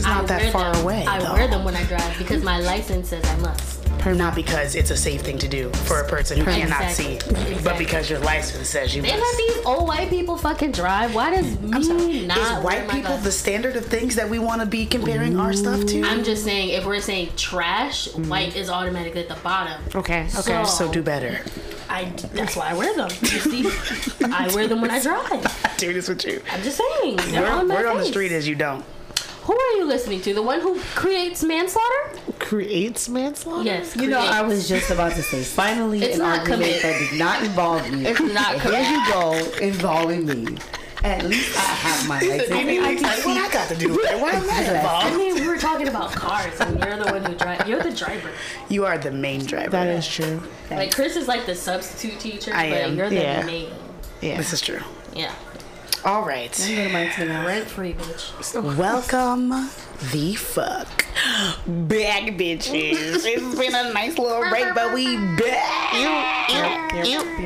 is not I that far them. away. I though. wear them when I drive because my license says I must. Not because it's a safe thing to do for a person who cannot Exactly. see, but because your license says you They let these old white people fucking drive. Why does me not Is white people the standard of things that we want to be comparing our stuff to? I'm just saying, if we're saying trash, mm-hmm. white is automatically at the bottom. Okay. Okay. So- so do better. I that's why I wear them. See, I wear them when I drive. Do this with you. I'm just saying. They're Word, on word on the street is you don't. Who are you listening to? The one who creates manslaughter? Creates manslaughter. Yes. You know. I was just about to say, finally, It's an not argument commit. that did not involve me. It's not And Here you go, involving me. At least I have my license. You mean I like, can what see. I got to do with it? Why am I involved? I involved? mean, we were talking about cars, and you're the one who drive. You're the driver. You are the main driver. That is true. Like Chris is like the substitute teacher, I but am. you're the Yeah. main. Yeah. This is true. Yeah. All right. Go to my turn. Rent free, bitch. Welcome the fuck back, bitches. It's been a nice little break, but we back.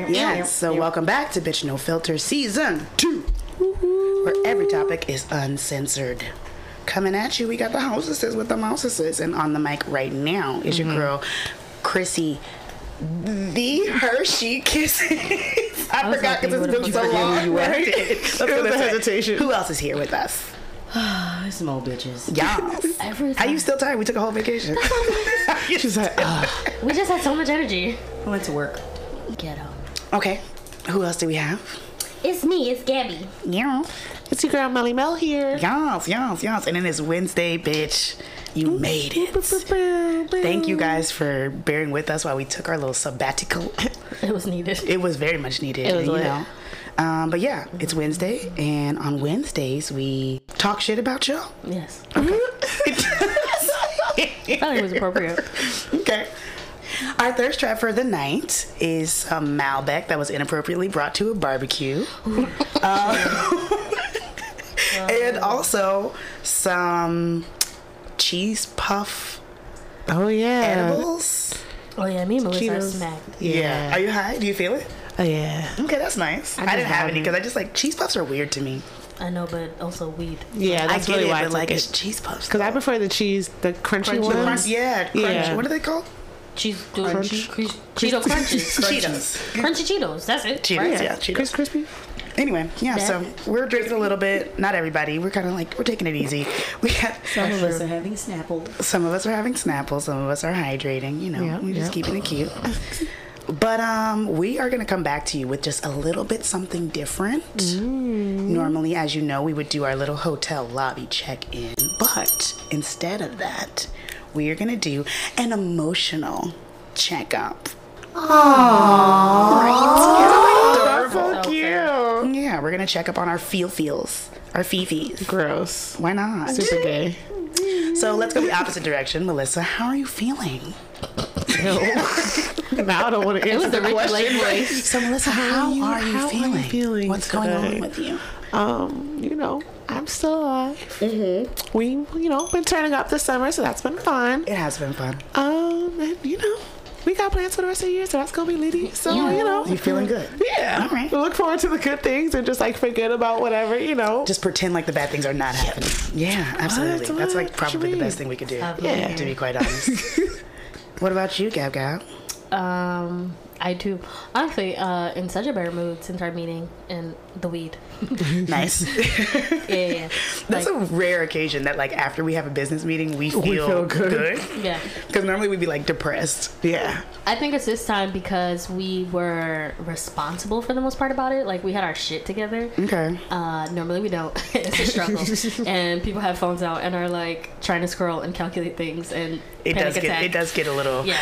Yes. So welcome back to Bitch No Filter Season Two, where every topic is uncensored. Coming at you, we got the hostesses with the mousesses, and on the mic right now is your mm-hmm. girl, Chrissy. The Hershey Kisses. I, was forgot because it's been so long. Right? Let's was the hesitation. Who else is here with us? Small bitches. Yes. Every Are you still tired? We took a whole vacation. She's like, ah. We just had so much energy. I went to work. Ghetto. okay. Who else do we have? It's me. It's Gabby. Yeah. it's your girl Melly Mel here. Yes, yes, yes. And then it's Wednesday, bitch. You made it. Thank you guys for bearing with us while we took our little sabbatical. It was needed. It was very much needed. It was you know. Um, but yeah, it's Wednesday, and on Wednesdays we talk shit about y'all. Yes. I thought it was appropriate. Okay. Our thirst trap for the night is some Malbec that was inappropriately brought to a barbecue. Um, and also some cheese puff Oh yeah. edibles. Oh yeah, me and Melissa are smacked. Yeah. Are you high? Do you feel it? Oh yeah. Okay, that's nice. I, just didn't have any haven't. because I just like cheese puffs are weird to me. I know, but also weed. Yeah, that's I get really it, why I but like it. it's cheese puffs. Because I prefer the cheese, the crunchy, Crunchy ones. Crunch- yeah, crunch. Yeah. What are they called? Cheese, do, Crunch. Cheeto crunches. Cheetos. Crunchy Cheetos. That's it. Cheetos, right? yeah, Cheetos. Crisp, crispy. Anyway, yeah, That- so we're drinking a little bit. Not everybody. We're kind of like, we're taking it easy. We got Some of us are having Snapple. some of us are having Snapple, some of us are hydrating. You know, Yeah, we're just yeah. keeping it cute. But um, we are gonna come back to you with just a little bit something different. Normally, as you know, we would do our little hotel lobby check-in, but instead of that, we are gonna do an emotional checkup. That's so So cute. Yeah, we're gonna check up on our feel feels, our fifis. Gross. Why not? Super gay. So let's go the opposite direction. Melissa, how are you feeling? now I don't want to It answer was the question. Voice. So Melissa, how, you- are you how are you feeling? feeling What's going on with you? Um, you know, I'm still alive. Mm-hmm. We, you know, been turning up this summer, so that's been fun. It has been fun. Um, and you know, we got plans for the rest of the year, so that's gonna be litty. So you know, You feeling good? yeah. All right. We look forward to the good things and just like forget about whatever, you know. Just pretend like the bad things are not happening. Yeah, absolutely. What? That's like probably the best thing we could do. Yeah. To be quite honest. what about you, Gab Gab? Um, I too. Honestly, uh, in such a better mood since our meeting and the weed. Nice. Yeah, yeah. yeah. That's Like, a rare occasion that like after we have a business meeting, we feel, feel good. good. yeah. Because normally we'd be like depressed. yeah. I think it's this time because we were responsible for the most part about it. Like we had our shit together. Okay. Uh, normally we don't. it's a struggle, and people have phones out and are like trying to scroll and calculate things, and It panic does attack. get it does get a little Yeah,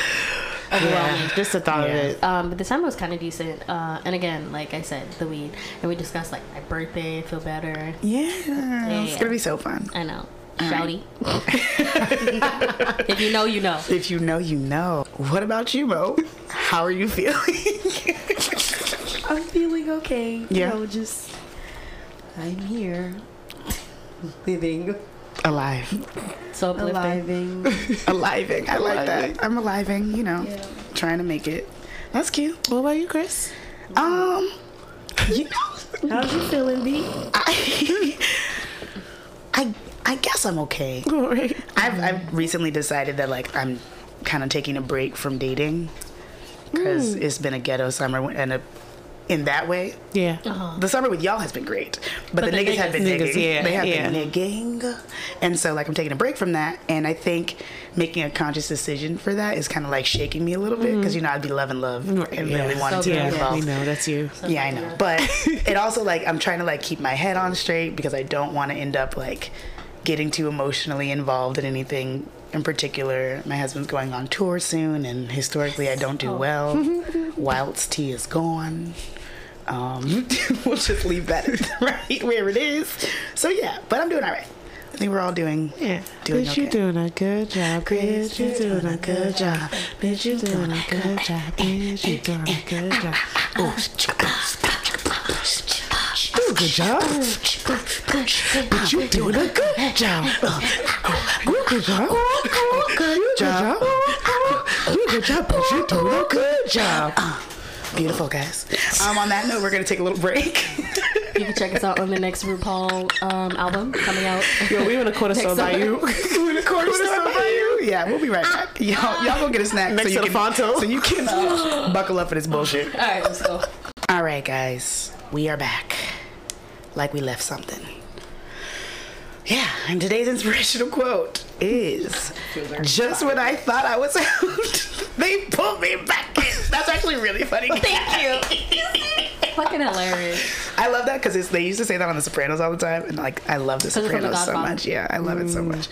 overwhelming. Just the thought Yeah. of it. Um, but this time was kind of decent. Uh, and again, like I said, the weed, and we discussed like my birthday, feel better. Yeah. It's yeah. gonna be so fun. I know, shouty. if you know, you know. If you know, you know. What about you, Mo? How are you feeling? I'm feeling okay. You Yeah. know, just I'm here, living, Alive. So uplifting. aliving. Aliving. I like Aliving. that. I'm aliving, you know. Yeah. Trying to make it. That's cute. What about you, Chris? Um you know How's you feeling, B? I, I I guess I'm okay. All right. I've I've recently decided that like I'm kind of taking a break from dating because it's been a ghetto summer and a, in that way. Yeah. The summer with y'all has been great, but, But the, the niggas, have been niggas- nigging. Yeah, they have yeah. been nigging, and so like I'm taking a break from that, and I think making a conscious decision for that is kind of like shaking me a little bit because you know I'd be loving love and Mm-hmm. Yeah. really wanting So to be good. Yeah, we know that's you. Yeah, I know. But it also like I'm trying to like keep my head on straight because I don't want to end up like getting too emotionally involved in anything in particular. My husband's going on tour soon and historically I don't do well whilst he is gone. Um, we'll just leave that right where it is. So yeah, but I'm doing all right. I think we're all doing Yeah. Doing bitch, you okay. doing a good job. Bitch, you doing a good job. Bitch, you doing a good job. Bitch, you doing a good job. Do a good job. Bitch, you doing a good job. Good good job. Good job. Do a good job. Bitch, you doing a good job. beautiful guys. Um, on that note, we're gonna take a little break. You can check us out on the next RuPaul um, album coming out. Yo, we want to quarter stone by you. We're the corner store by you. Yeah, we'll be right back. Y'all, y'all go get a snack Next so you to the can Fonto. so you can uh, buckle up for this bullshit. All right, let's go. All right, guys, we are back. Like we left something. Yeah, and today's inspirational quote is just when I thought I was out, they pulled me back in. That's actually really funny. Thank you. Fucking hilarious. I love that because they used to say that on The Sopranos all the time, and like I love The it's from The Sopranos so much. Yeah, I love it so mm. much.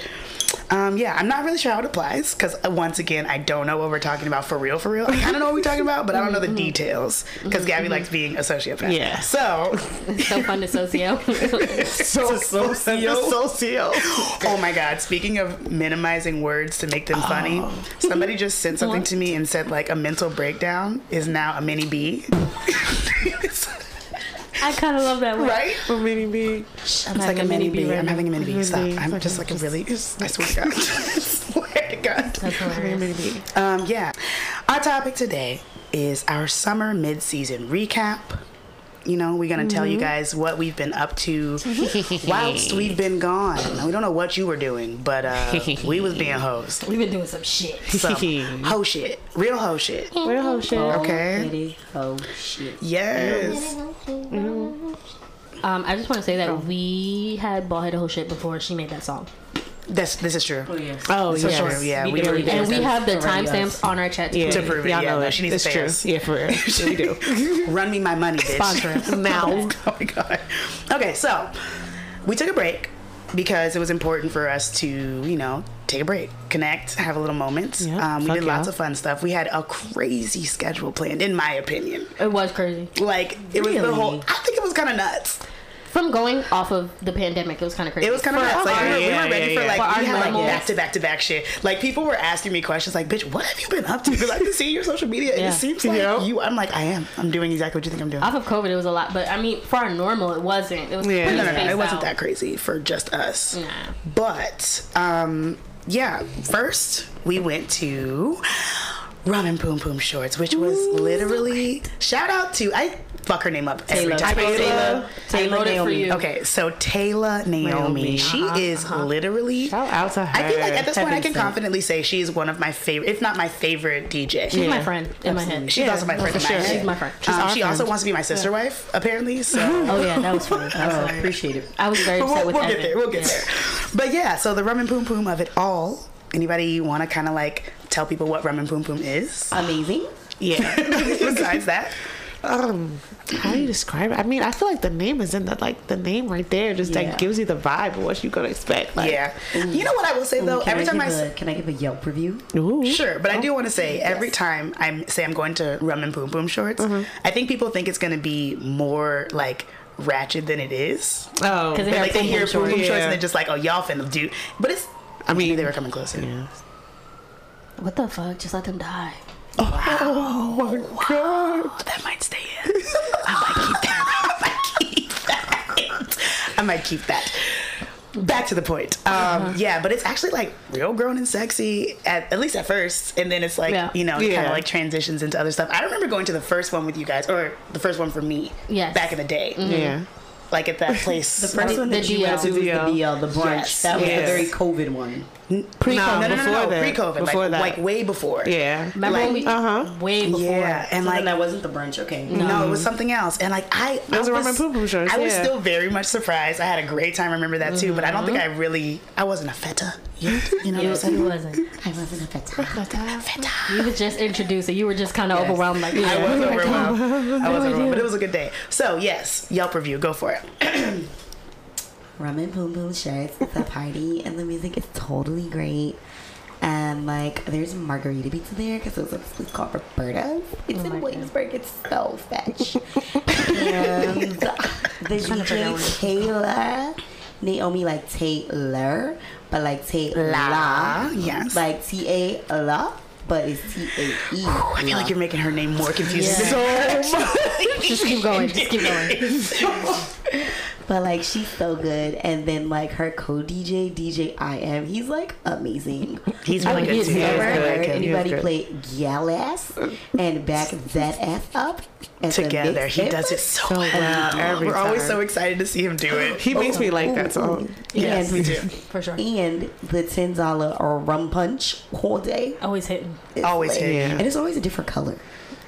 Um, yeah, I'm not really sure how it applies because uh, once again, I don't know what we're talking about for real. For real, I kind of know what we're talking about, but I don't know the mm-hmm. details because Gabby mm-hmm. likes being a sociopath. Yeah. So, So fun to socio. So socio. Socio. oh my God! Speaking of minimizing words to make them funny, oh. somebody just sent something to me and said like a mental breakdown is now a mini B. I kind of love that word. right? For mini B. It's like a mini B. right I'm having a mini B. Mini Stop. B. I'm It's just like like a really. I swear to God. I swear to God. That's hilarious. Mini B. Um, yeah. Our topic today is our summer mid-season recap. You know, we're gonna tell you guys what we've been up to whilst we've been gone. We don't know what you were doing, but uh, we was being hoes. We've been doing some shit. Some hoe shit, real hoe shit. Real whole shit. Okay. Kitty. Oh shit. Yes. Um, I just want to say that we had Ballhead whole shit before she made that song. This this is true. Oh yes. Oh, For yes. sure. Yeah, we, We really did. did. And we have the timestamps on our chat. Yeah. To prove it, Y'all yeah, know no, it. she needs it's to pay true. us. Yeah, for real. Yeah, we do. Run me my money, bitch. Sponsor us. now. oh my god. Okay, so we took a break because it was important for us to, you know, take a break, connect, have a little moment. Yeah, um, we did lots yeah. of fun stuff. We had a crazy schedule planned, in my opinion. It was crazy. Like it was the whole. I think it was kind of nuts. From going off of the pandemic, it was kind of crazy. It was kind of For nuts. Like we were, we were ready yeah, for yeah. like For we our had like back to back to back shit. Like people were asking me questions like, "Bitch, what have you been up to?" Because I can see your social media. and Yeah. It seems like Yeah. you. I'm like, I am. I'm doing exactly what you think I'm doing. off of COVID, it was a lot. But I mean, for our normal, it wasn't. It was yeah. pretty no, no, no. It wasn't out. that crazy for just us. Nah. But um, yeah, first we went to Rum and Poom Poom Shorts, which was literally shout out to I fuck her name up every time. Taylor, Taylor for Naomi. Okay, so Taylor Naomi, Naomi. she is literally. Shout out to her. I feel like at this point I can sent. confidently say she is one of my favorite, if not my favorite DJ. She's Yeah. my friend in my head. She's also my friend. in my sure. head. She's my friend. She's Um, she also wants to be my sister wife, apparently. So Oh yeah, that was funny. Oh, I appreciate it. I was very upset we'll, with we'll get there. We'll get Yeah. there. But yeah, so the rum and poom poom of it all. Anybody want to kind of like tell people what rum and boom boom is? Amazing. Yeah. Besides that, Um, how do you describe it? I mean, I feel like the name is in the like the name right there. Just Yeah. like gives you the vibe of what you're gonna expect. Like, yeah. You know what I will say though? Can every I time give I a, s- can I give a Yelp review? Ooh. Sure, but I do want to say every time I say I'm going to Rum and Boom Boom Shorts, I think people think it's going to be more like ratchet than it is. Oh, 'Cause They, They like they Poom hear Poom Poom Poom Shorts. Shorts Yeah. and they're just like, oh, y'all finna do. But it's. I mean, they were coming closer. yeah. What the fuck? Just let them die. Oh my god. That might stay in. I might keep that. I might keep that. I might keep that. Back to the point. Um, Yeah, but it's actually like real grown and sexy at at least at first, and then it's like Yeah. you know it kind of like transitions into other stuff. I remember going to the first one with you guys, or the first one for me, Yes. back in the day. Yeah. Like at that place. The first one The that you went to was the DL. DL, the brunch. Yes. That was Yes. a very COVID one. pre-COVID. No, no, no, no, before no, that. pre-COVID, Before like, that. like way before. Yeah. Remember Like- when we Uh-huh. way before? Yeah, and Like like that wasn't the brunch. Okay. No, it was something else. And like I, It was I a rum and poo poo joint, I was yeah. still very much surprised. I had a great time. Remember that too. But I don't think I really. I wasn't a feta yet. You know what I'm You, saying? wasn't. I wasn't a feta. You were just introduced, and you were just kind of Yes. overwhelmed. Like, I yeah. was overwhelmed. I was overwhelmed, do? but it was a good day. So yes, Yelp review. Go for it. Rum and Boom Boom shirts. It's a party, and the music is totally great. And like, there's margarita pizza there because it was a place called Roberta's. It's Oh my in God. Williamsburg. It's so fetch. and the DJ where- Taylor, Naomi like Taylor, but like Taylor, La, yes. like T A la, but it's T A E. I feel like you're making her name more confusing. Yeah. So much. Just keep going. Just keep going. But like she's so good, and then like her co-DJ DJ I am, he's like amazing. He's really Oh, good he is too. good. Ever good. heard anybody good. play Yalas and back that F up at Together, he does it so So well. well every We're always so excited to see him do it. He makes me like that song. Yes, and, me too. For sure. And the ten dollar or rum punch all day. Always hitting. is Always lit. hitting. Yeah. and it's always a different color.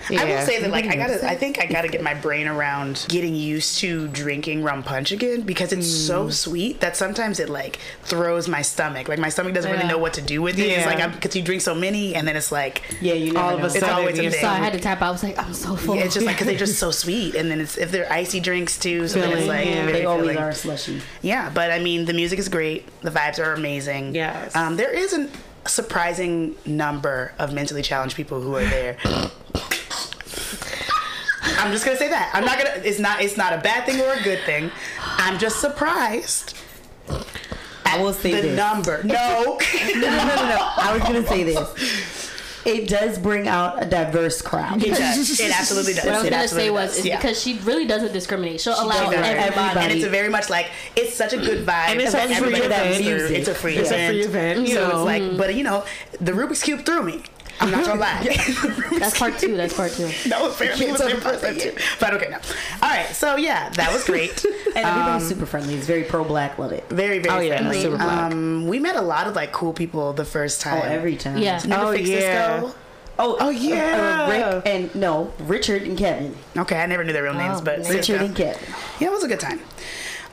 I will say that like I gotta I think I gotta get my brain around getting used to drinking rum punch again because it's so Mm. sweet that sometimes it like throws my stomach. Like my stomach doesn't really know what to do with it. It's like because you drink so many and then it's like Yeah, you never All of a sudden, It's always a thing. So I had to tap out. I was like, I'm so full. Yeah, it's just like because they're just so sweet and then it's if they're icy drinks too so then it's like yeah. they always filling. are slushy. Yeah, but I mean, the music is great. The vibes are amazing. Yes. Um, there is a surprising number of mentally challenged people who are there. I'm just gonna say that. I'm not gonna. It's not. It's not a bad thing or a good thing. I'm just surprised. I will say this. the this. number. No. No, no, no, no, no. I was gonna say this. It does bring out a diverse crowd. It does. It absolutely does. what I was It gonna say was does. Yeah. because she really doesn't discriminate. She'll allow Exactly. everybody. And it's a very much like it's such a good vibe. And it's a free everybody event. comes through. Music. It's a free It's a event. free event, you so it's like, but you know, the Rubik's cube threw me. I'm not gonna lie. That's part two. That's part two. No, apparently it was the same person too. But okay, no. All right, so yeah, that was great. And everybody's super friendly. It's very pro black. Love it. Very, very Oh, yeah, friendly. super black. Um, we met a lot of like cool people the first time. Oh, every time. Yeah. Remember Oh, Fix yeah. Cisco? Oh, Oh, uh, yeah. uh, Rick and no, Richard and Kevin. Okay, I never knew their real names, Oh, but nice. Richard and Kevin. Yeah, it was a good time.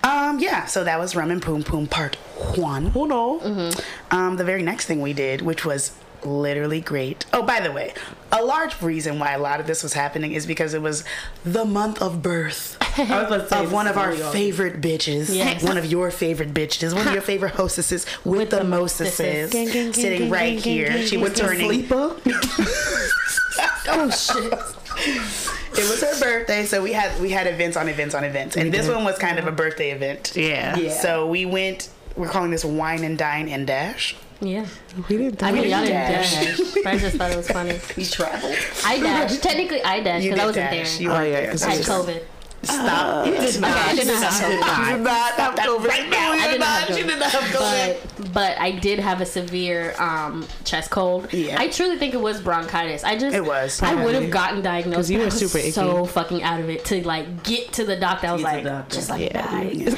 Um, yeah, so that was Rum and Poom Poom Part One. Who know? Um, the very next thing we did, which was literally great. Oh, by the way, a large reason why a lot of this was happening is because it was the month of birth I was about to say, of one of our favorite bitches, Yes. one of your favorite bitches, one of your favorite hostesses with, the, the mostesses. Gang, sitting gang, right here. she was turning. Sleeper. Oh shit. It was her birthday, so we had we had events on events on events, and this one was kind of a birthday event. Yeah. Yeah. So we went. We're calling this wine and dine and dash. Yeah. We didn't I mean, y'all didn't dash. dash. But I just thought it was funny. We traveled. I dashed. Technically, I dashed because I wasn't dash. there. You Oh, weren't yeah, there. 'cause I had it was- COVID. Stop. You did not. I did not have did COVID. You did not have COVID. right now. I did not have She did not have COVID. But but I did have a severe um, chest cold. Yeah. I truly think it was bronchitis. I just It was. I would have gotten diagnosed. you were I was super icky. so fucking out of it to like get to the doctor. I was Get like, doctor. just like Yeah. die.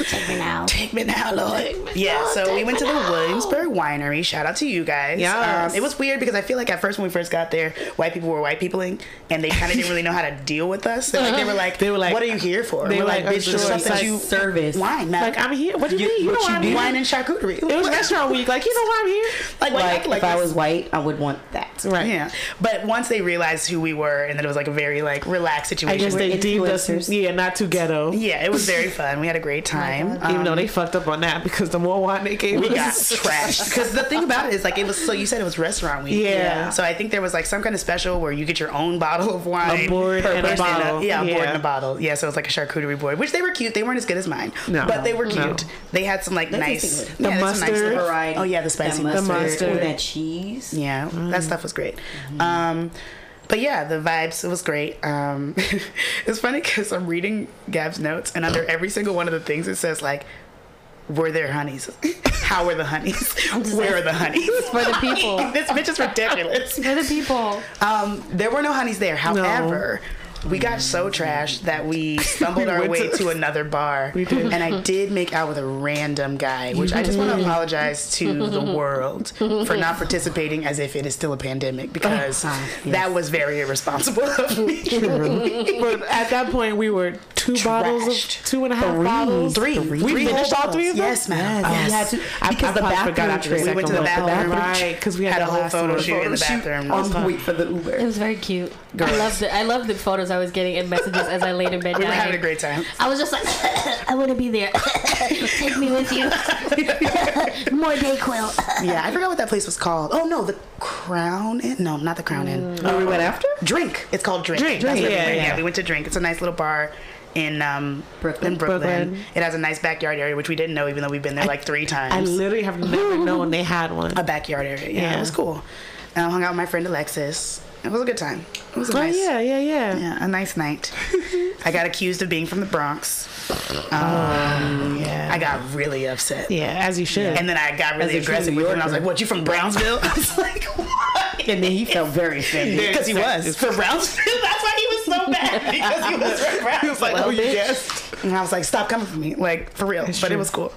Take me now. Take me now, Lord. Yeah, so we went to the Williamsburg Winery. Shout out to you guys. Yes. Um, it was weird because I feel like at first when we first got there, white people were white peopling, and they kind of didn't really know how to deal with us. They, like, they were like, They were like- "What are you here for?" they we're were like, like, "Bitch, I'm sure stuff it's that like you service. wine, man. Like I'm here. What do you, You- mean? You know what why you I'm do? here? wine and charcuterie." It was restaurant week. Like you know why I'm here? like, Like, like if I was white, I would want that. Right. Yeah, but once they realized who we were, and that it was like a very like relaxed situation. I situation. guess they We're deemed us yeah not too ghetto. yeah, it was very fun. We had a great time. Even though Um, they fucked up on that because the more wine they gave we got us, trashed because the thing about it is like it was so you said it was restaurant week Yeah. so i think there was like some kind of special where you get your own bottle of wine A board per and a bottle. yeah a board Yeah. and a bottle yeah so it was like a charcuterie board which they were cute they weren't as good as mine No. but they were No. cute they had some like They nice. The yeah, they had some nice mustard. little- Variety. oh yeah the spicy that mustard, mustard. Or that cheese. yeah Mm. that stuff was great um but yeah, the vibes, it was great. Um, it's funny because I'm reading Gab's notes, and under every single one of the things, it says, like, were there honeys? How were the honeys? Where are the honeys? For the people. this bitch is ridiculous. For the people. Um, there were no honeys there. However, we got so trashed that we stumbled our way to- to another bar. We did. And I did make out with a random guy, which I just want to apologize to the world for not participating as if it is still a pandemic oh, because uh, that was very irresponsible of me. But at that point, we were two bottles Trashed. of two and a half Three. bottles. Three. We Three finished all three of them. Yes, ma'am. Yes, Yes. you had to I- because I the probably bathroom forgot after the trick. We went to the one. bathroom. Right, because we had, Had a the whole last photo one. shoot in the bathroom. on point for the Uber. It was very cute. I love the I love the photos I was getting in messages as I laid in bed. We were dying. having a great time. I was just like, I want to be there. Take me with you. More Dayquil. Yeah, I forgot what that place was called. Oh no, the Crown Inn. No, not the Crown Inn. Oh, we went after. Drink. It's called Drink. Drink, That's Drink, what we yeah, went. yeah. we went to Drink. It's a nice little bar in um Brooklyn. in Brooklyn. Brooklyn. It has a nice backyard area, which we didn't know, even though we've been there like three times. I literally have never known they had one. a backyard area. Yeah, Yeah. it was cool. And I hung out with my friend Alexis. It was a good time. It was a Oh nice, yeah, yeah, yeah. yeah, a nice night. I got accused of being from the Bronx. yeah. I got really upset. Yeah, as you should. And then I got really aggressive with him. and I was like, "What? You from Brownsville?" I was like, "What?" And then he felt very offended. Because he was from Brownsville. That's why he was so mad because he was from Brownsville. he was like, "Oh, you guessed." And I was like, "Stop coming for me!" Like for real. It's but it was cool.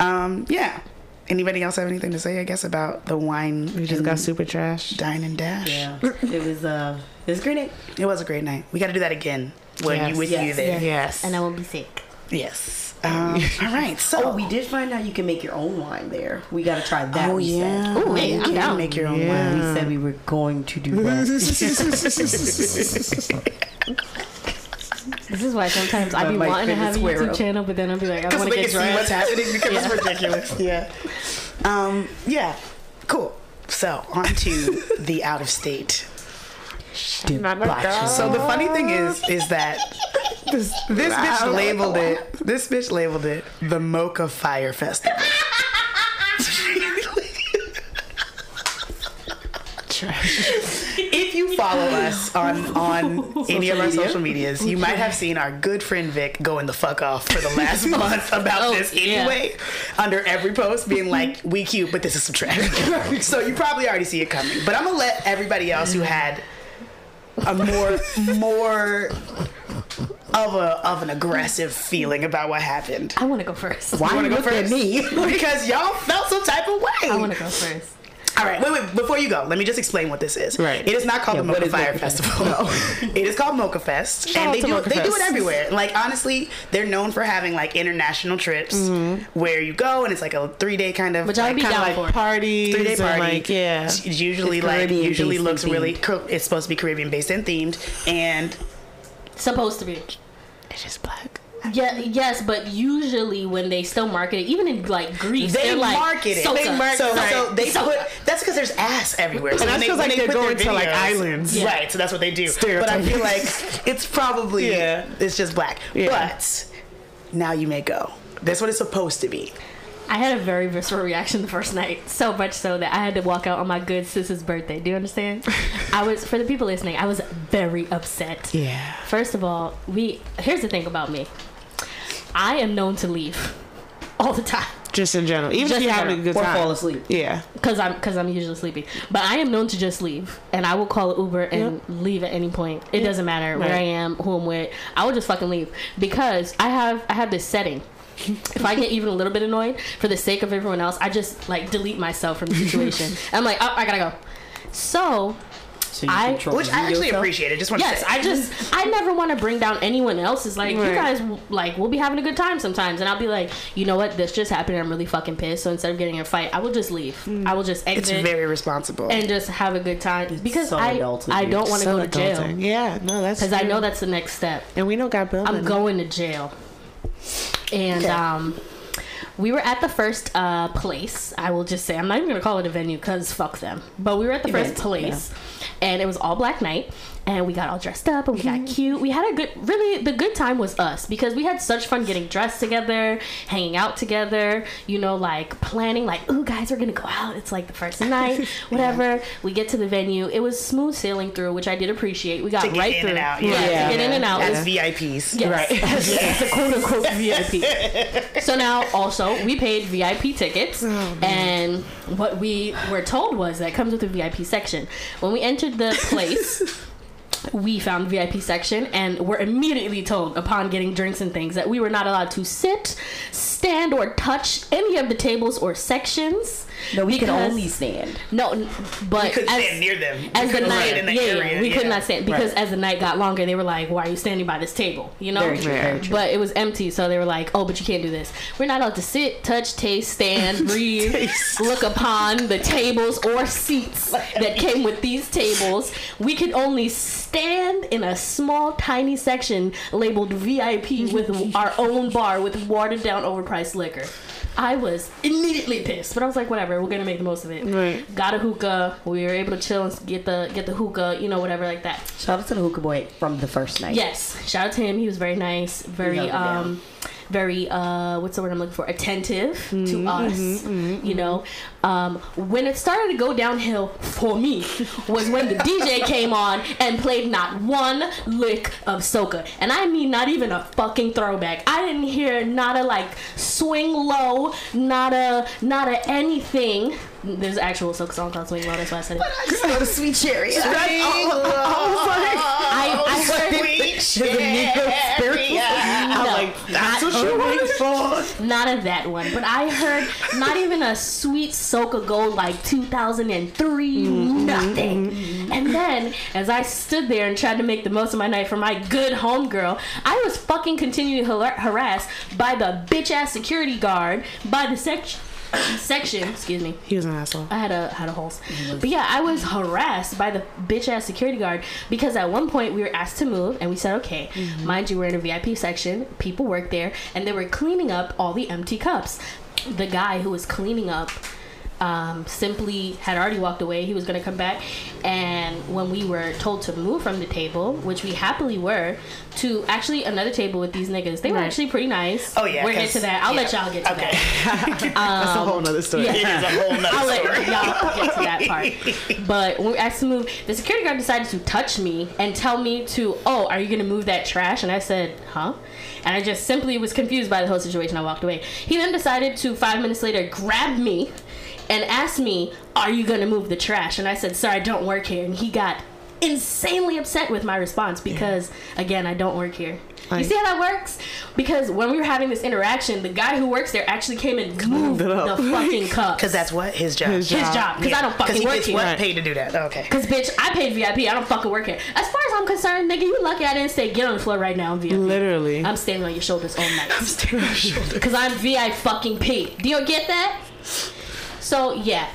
Um, yeah. Anybody else have anything to say? I guess about the wine. We just got super trash. dine and dash. Yeah, it was uh, it was a great night. It was a great night. We got to do that again when Yes. you with Yes. you there. Yes. And I won't be sick. Yes. Um, all right. So Oh, we did find out you can make your own wine there. We got to try that. Oh yeah. Said. Ooh, you can down. make your own Yeah. wine. We said we were going to do that. This is why sometimes I That be wanting to have a YouTube up. channel, but then I'll be like, I Because want they to can get see what's dressed. happening because it's ridiculous. Yeah. Um, yeah. Cool. So on to the out of state. So the funny thing is, is that this, this bitch labeled it. This bitch labeled it the Mocha Fire Festival. if you follow us on on any of our media. social medias, you might have seen our good friend Vic going the fuck off for the last month about Oh, this yeah. anyway. Under every post, being like, "We cute, but this is some trash." so you probably already see it coming. But I'm gonna let everybody else who had a more more of a of an aggressive feeling about what happened. I want to go first. Why You want to go look at first? me? because y'all felt some type of way. I want to go first. All right, wait, wait. Before you go, let me just explain what this is. Right. It is not called Yeah, the what Mocha is Fire Mocha Fest? Festival. it is called Mocha Fest, Shout and they do Mocha they do it everywhere. Like honestly, they're known for having like international trips mm-hmm. where you go and it's like a three day kind of Which I'd like, be kinda down like for. parties three day party. like yeah. It's usually It's like usually looks and really. It's supposed to be Caribbean based and themed, and Supposed to be. It's just black. Yeah, yes, but usually when they still market it, even in like Greece, they they're like market it. Sosa, They mar- so, Sosa, so they Sosa. put that's because there's ass everywhere. So And when that's 'cause, when like, they they're put their going to, like, islands. Yeah. right? So that's what they do. But I feel like it's probably Yeah. it's just black. Yeah. But now you may go. That's what it's supposed to be. I had a very visceral reaction the first night, so much so that I had to walk out on my good sis's birthday. Do you understand? I was for the people listening. I was very upset. Yeah. First of all, we here's the thing about me. I am known to leave all the time Just in general. Even Just if you're in having a good Or time. fall asleep. Yeah. because I'm because I'm usually sleepy. But I am known to just leave, and I will call an Uber and leave at any point. It doesn't matter where I am, who I'm with. I will just fucking leave because I have I have this setting. if I get even a little bit annoyed for the sake of everyone else, I just like delete myself from the situation. I'm like, oh, I gotta go. So So you I- control Which I actually stuff? appreciate. It just want to Yes, say. I just I never want to bring down anyone else's. Like you guys, like we'll be having a good time sometimes, and I'll be like, you know what, this just happened. I'm really fucking pissed. So instead of getting in a fight, I will just leave. I will just exit. it's very responsible. and just have a good time because so I adult I don't want to So go to jail adulting. Yeah, no, that's because I know that's the next step. And we know God built I'm going to jail, and Okay. um. We were at the first uh, place. I will just say I'm not even gonna call it a venue because fuck them. But we were at the Event, first place, and it was all black night, and we got all dressed up and we got mm-hmm. cute. We had a good, really, the good time was us because we had such fun getting dressed together, hanging out together. You know, like planning, like, ooh, guys, we're gonna go out. It's like the first night, whatever. We get to the venue. It was smooth sailing through, which I did appreciate. We got to get right in through. and out. Yeah, Yeah, to get in and out. It As was VIPs. Yes. Right. It's a quote unquote VIP. so now also we paid VIP tickets oh, and what we were told was that comes with a VIP section. When we entered the place, we found VIP section and were immediately told upon getting drinks and things that we were not allowed to sit, stand, or touch any of the tables or sections. No, we could only stand. No, but We couldn't as, stand near them. We As the night, sit in the yeah, area, we could not stand because Right. as the night got longer, they were like, "Why are you standing by this table?" You know. Very true. Very true. But it was empty, so they were like, "Oh, but you can't do this. We're not allowed to sit, touch, taste, stand, breathe, look upon the tables or seats that came with these tables. We could only stand in a small, tiny section labeled VIP with our own bar with watered down, overpriced liquor." I was immediately pissed, but I was like, "Whatever, we're gonna make the most of it." Right. Got a hookah. We were able to chill and get the get the hookah, you know, whatever like that. Shout out to the hookah boy from the first night. Yes, shout out to him. He was very nice, very it down. Um, very uh, what's the word I'm looking for? Attentive to us. You know, um, when it started to go downhill for me was when the DJ came on and played not one lick of soca, and I mean not even a fucking throwback. I didn't hear not a like swing low, not a not a anything. There's an actual soca song called Swing Low. That's why I said it. Oh, the sweet cherry. I, I heard I'm you for. Not of that one, but I heard not even a sweet Soca Gold like 2003, nothing. And then, as I stood there and tried to make the most of my night for my good homegirl, I was fucking continually har- harassed by the bitch ass security guard by the section. Section, excuse me. He was an asshole. I had a had a holes. But yeah, I was harassed by the bitch ass security guard because at one point we were asked to move and we said okay. Mm-hmm. Mind you, we're in a VIP section. People work there and they were cleaning up all the empty cups. The guy who was cleaning up um, simply had already walked away. He was going to come back. And when we were told to move from the table, which we happily were, to actually another table with these niggas, they were Right. actually pretty nice. Oh, yeah, We'll get 'cause- to that. I'll let y'all get to Okay. that. That's a whole nother story. yeah. It is a whole nother I'll let y'all get to that part. But when we asked to move, the security guard decided to touch me and tell me to, oh, are you gonna move that trash? And I said, huh? And I just simply was confused by the whole situation. I walked away. He then decided to five minutes later grab me and asked me, are you gonna move the trash? And I said, sir, I don't work here. And he got insanely upset with my response because again, I don't work here. You see how that works? Because when we were having this interaction, the guy who works there actually came and moved the fucking cup. Because that's what his job. His his job. Because I don't fucking he work gets here. what Right. paid to do that. Okay. Cause bitch, I paid VIP. I don't fucking work here. As far as I'm concerned, nigga, you lucky I didn't say get on the floor right now VIP. Literally. I'm standing on your shoulders all night. I'm standing on your shoulders. Cause I'm VI fucking P. Do you get that? So yeah,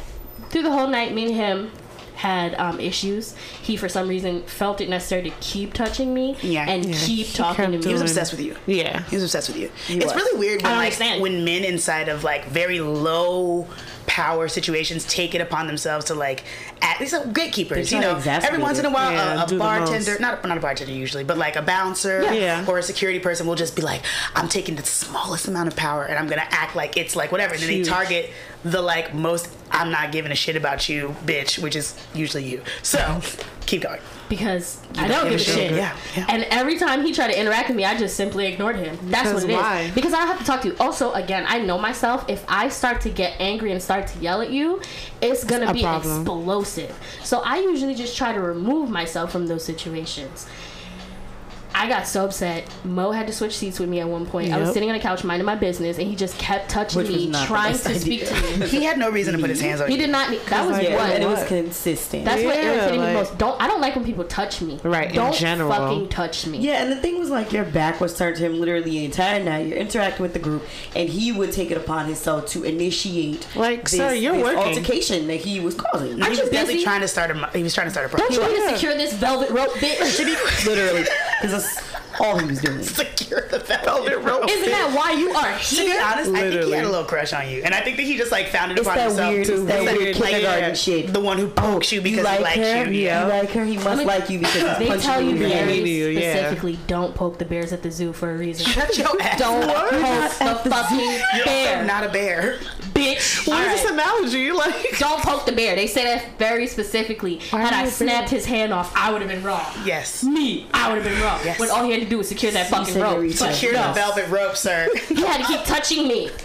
through the whole night, me and him had um, issues. He for some reason felt it necessary to keep touching me Yeah. and Yeah, keep he talking to kept me. He was obsessed with you. Yeah. He was obsessed with you. it's was. really weird I when don't like understand. when men inside of like very low power situations take it upon themselves to like act these uh, are gatekeepers, you know. exacerbate Every once in a while uh, Yeah, a, a bartender not, not a bartender usually, but like a bouncer Yeah. or a security person will just be like, I'm taking the smallest amount of power and I'm gonna act like it's like whatever. And then Huge. they target the like most I'm not giving a shit about you, bitch, which is usually you. So keep going. because I don't give a shit. shit. Yeah, yeah. And every time he tried to interact with me, I just simply ignored him. That's Because what it is. why? Because I don't have to talk to you. Also, again, I know myself. If I start to get angry and start to yell at you, it's gonna A be problem. explosive. So I usually just try to remove myself from those situations. I got so upset. Mo had to switch seats with me at one point. I was sitting on a couch minding my business, and he just kept touching Which me, trying best to speak to me. He had no reason to put his hands on me. He you. did not. Need, that was like, what. and it was consistent. That's what Yeah, irritated me like- most. Don't I don't like when people touch me. Right, in Don't general. fucking touch me. Yeah, and the thing was like your back was turned to him literally the entire night. You're interacting with the group, and he would take it upon himself to initiate Like, this, sir, you're this working. altercation that he was causing. He Aren't was you definitely busy? trying to start a. He was trying to start a Don't problem. you need to secure this velvet rope, bitch? literally, because that's all he was doing. Secure the velvet rope. Isn't that why you are here? To be here? honest, I think he had a little crush on you, and I think that he just like found it upon that himself. weird, to- it's that weird like, kindergarten yeah, shit. The one who pokes you because you like he likes her? you. Yeah. You like her? He must mean, like you because he's They punching tell you in the Yeah. head. yeah. specifically, don't poke the bears at the zoo for a reason. Shut your ass. Don't poke the fucking You're bear, not a bear. bitch. What All is right. this analogy? Like, Don't poke the bear. They say that very specifically. Why Had I snapped his hand off, I would have been wrong. Yes. Me, I would have been wrong. Yes. When all he had to do was secure that fucking rope. Secure no. the velvet rope, sir. He had to keep touching me.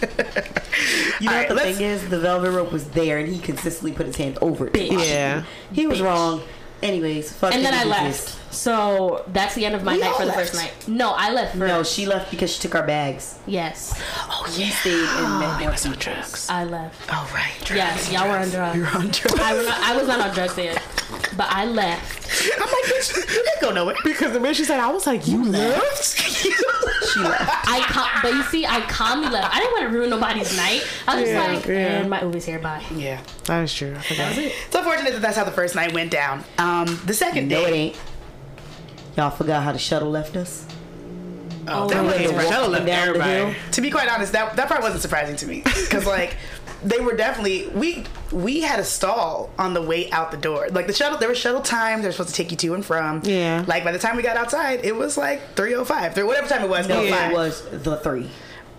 You know Alright, what the let's- thing is? The velvet rope was there, and he consistently put his hand over it. Bitch. yeah. He was Bitch. wrong. Anyways, fuck and then I left. So that's the end of my We night for the left. first night. No, I left first. No, she left because she took our bags. yes, Oh We stayed and met more was on drugs. I left. Oh right. Drugs. Yes, y'all were on drugs. You're on drugs. I was not, I was not on drugs then, but I left. I'm like, bitch, you didn't go nowhere. Because the minute she said, I was like, you left? She left. I cal- but you see, I calmly left. I didn't want to ruin nobody's night. I was Yeah, just like, yeah. and my Uber's here. Bye. yeah. That is true. I forgot. It's unfortunate that that's how the first night went down. Um, the second No, it day. ain't. Y'all forgot how the shuttle left us? Oh, that Oh, was yeah. Shuttle left everybody. To be quite honest, that that part wasn't surprising to me because like they were definitely we we had a stall on the way out the door. Like the shuttle, there was shuttle times. They were supposed to take you to and from. Yeah. Like by the time we got outside, it was like three o five, whatever time it was. No, 3:05. it was the three.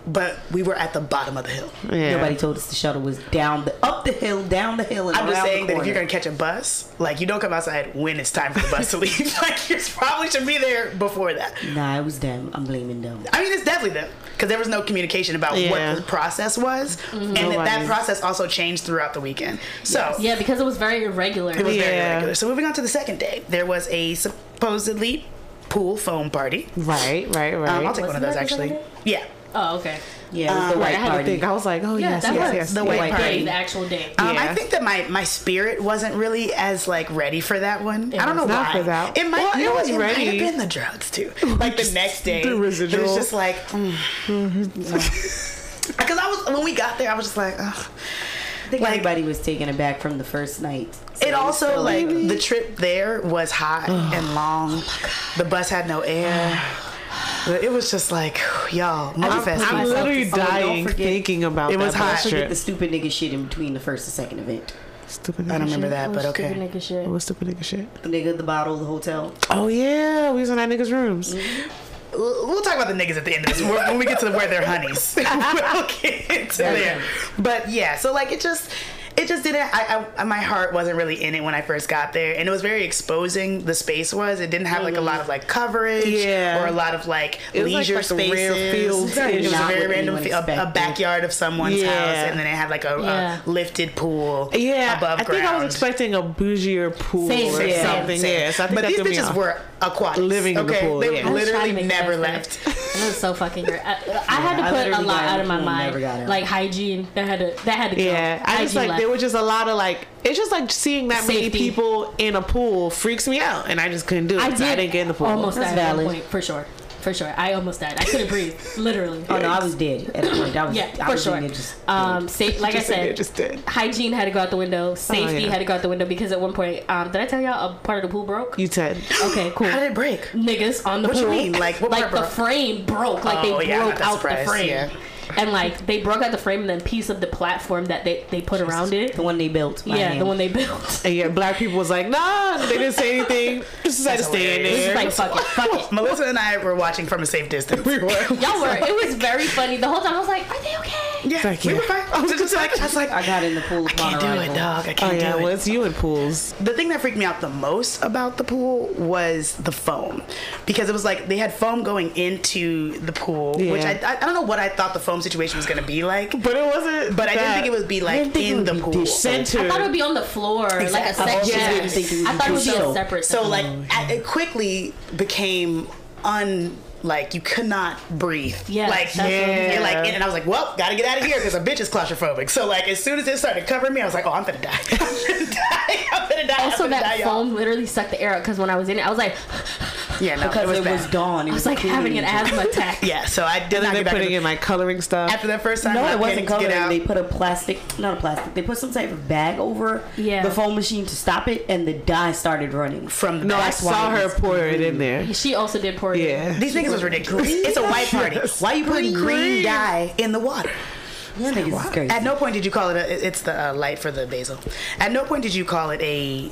But we were at the bottom of the hill. Yeah. Nobody told us the shuttle was down the up the hill, down the hill, and I'm just saying that if you're gonna catch a bus, like you don't come outside when it's time for the bus to leave. like you probably should be there before that. Nah, it was them. I'm blaming them. I mean, it's definitely them because there was no communication about Yeah. what the process was, and that, that process also changed throughout the weekend. So Yeah, because it was very irregular. it was very irregular. So moving on to the second day, there was a supposedly pool foam party. Right, right, right. Um, I'll take one of Wasn't those that the actually. Yeah. Oh, okay. Yeah, Um, the Right, white I had to think. I was like, oh, Yeah, yes, that yes, was yes. the the white white party. day, the actual day. Um, I think that my my spirit wasn't really as like ready for that one. I don't know was not why. for that. It might. Well, you it know was It might ready. have been the drugs too. Like the next day, the residual. It was just like. Because I was when we got there, I was just like, Ugh. I think like- everybody was taken aback from the first night. So It also still like the trip there was hot and long. the bus had no air. But it was just like y'all, I'm, I'm literally Oh, dying forget- thinking about It was that hot. bus Forget trip. the stupid nigga shit in between the first and second event. Stupid nigga I don't remember shit. that, oh, but Oh, stupid okay. nigga shit. What was stupid nigga shit? The nigga, the bottle, the hotel. Oh yeah, we was in that nigga's rooms. Mm-hmm. We'll we'll talk about the niggas at the end of this when when we get to the, where they're honeys. we'll get to there. But yeah, so like it just. It just didn't. I, I my heart wasn't really in it when I first got there, and it was very exposing. The space was. It didn't have like a lot of like coverage, Yeah. or a lot of like It was like- leisure like the spaces. rare fields. It was a very random, anyone fi- a, a backyard of someone's Yeah. house, and then it had like a, Yeah. a lifted pool. Yeah, above I ground. think I was expecting a bougier pool Same, or same, something. Same. Yeah, so I think but that these threw bitches were aquatic, Living in the okay? pool, They yeah. I was trying literally never left. It was so fucking great. I, I had to put a lot out of my mind. never got out. Like hygiene, that had to that had to go. Yeah, I just Hygiene like left. There was just a lot of like it's just like seeing that many people in a pool freaks me out, and I just couldn't do it. I did. I didn't get in the pool. Almost That's died valid. point for sure. For sure, I almost died. I couldn't breathe, literally. Oh no, I was dead at the point. I was, Yeah, I for was sure. in there just Um, safe, like I Just sitting there, said, just did. hygiene had to go out the window. Safety yeah. had to go out the window because at one point, um, did I tell y'all a part of the pool broke? You said Okay, cool. How did it break? Niggas on the pool. What you mean? Like, what like part the broke? frame broke. Like Oh, they yeah, broke not out the frame. yeah. And like they broke out the frame and then piece of the platform that they, they put around it. the one they built. Yeah, hand. the one they built. and yeah, black people was like, nah, they didn't say anything. Just decided to stay in there. It's like fuck it, fuck it. Melissa and I were watching from a safe distance. We were. Y'all were. It was very funny. The whole time I was like, are they okay? Yeah, Thank we you. were fine. I was just like, I was like, I got in the pool. I can't do it, dog. I oh can't yeah, do well it. it's you in pools. The thing that freaked me out the most about the pool was the foam, because it was like they had foam going into the pool, which I, I I don't know what I thought the foam situation was gonna be like, But it wasn't. but I didn't think it would be like didn't think it in would the pool. center. I thought it would be on the floor, like a Exactly. section. I also didn't think it would I thought it would be a separate. So like section. I- it quickly became un like you could not breathe. Yeah, like that's what it you're like, is. and I was like, well, gotta get out of here because a bitch is claustrophobic. So like, as soon as it started covering me, I was like, oh, I'm gonna die. I'm gonna die. I'm gonna die. also I'm gonna that die, y'all. foam literally sucked the air out because when I was in it, I was like, Yeah, no, because it was, it was bad. dawn. It I was like having an asthma attack. Yeah, so I did And not then they're putting in my coloring stuff. after that first time. No, it wasn't panicked coloring. They put a plastic, not a plastic. They put some type of bag over Yeah. the foam machine to stop it, and the dye started running. from the no, I saw why her it's pour it in there. She also did pour it. in. Yeah. These niggas was ridiculous. It's a white party. Yes. Why you putting green, Green. dye in the water? Yeah, niggas is crazy. At no point did you call it a. It's the uh, light for the basil. At no point did you call it a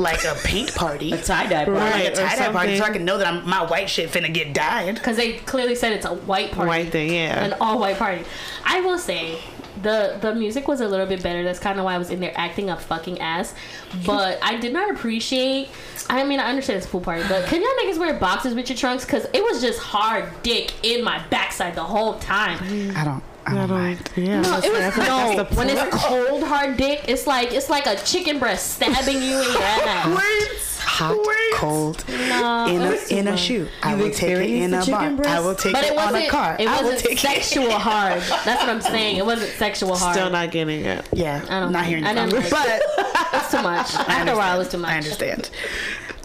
like a paint party. a tie dye party. Right. like a tie dye party, so I can know that I'm, my white shit finna get dyed. Because they clearly said it's a white party. White thing, yeah. An all white party. I will say the the music was a little bit better. That's kind of why I was in there acting a fucking ass. But I did not appreciate. I mean, I understand it's a pool party, but can y'all niggas wear boxes with your trunks? Because it was just hard dick in my backside the whole time. I don't. I don't, yeah. No, it was I feel like no. the When it's cold hard dick, it's like it's like a chicken breast stabbing you in your ass. hot, cold, No, in a was too in a shoe. I You've will take it in a experienced bar. breast? I will take But it, it on a car. It I will wasn't take sexual hard. That's what I'm saying. It wasn't sexual hard. Still not getting it. it. Yeah, I don't not hearing I you, didn't but like It's too much. After a while, it was too much. I understand.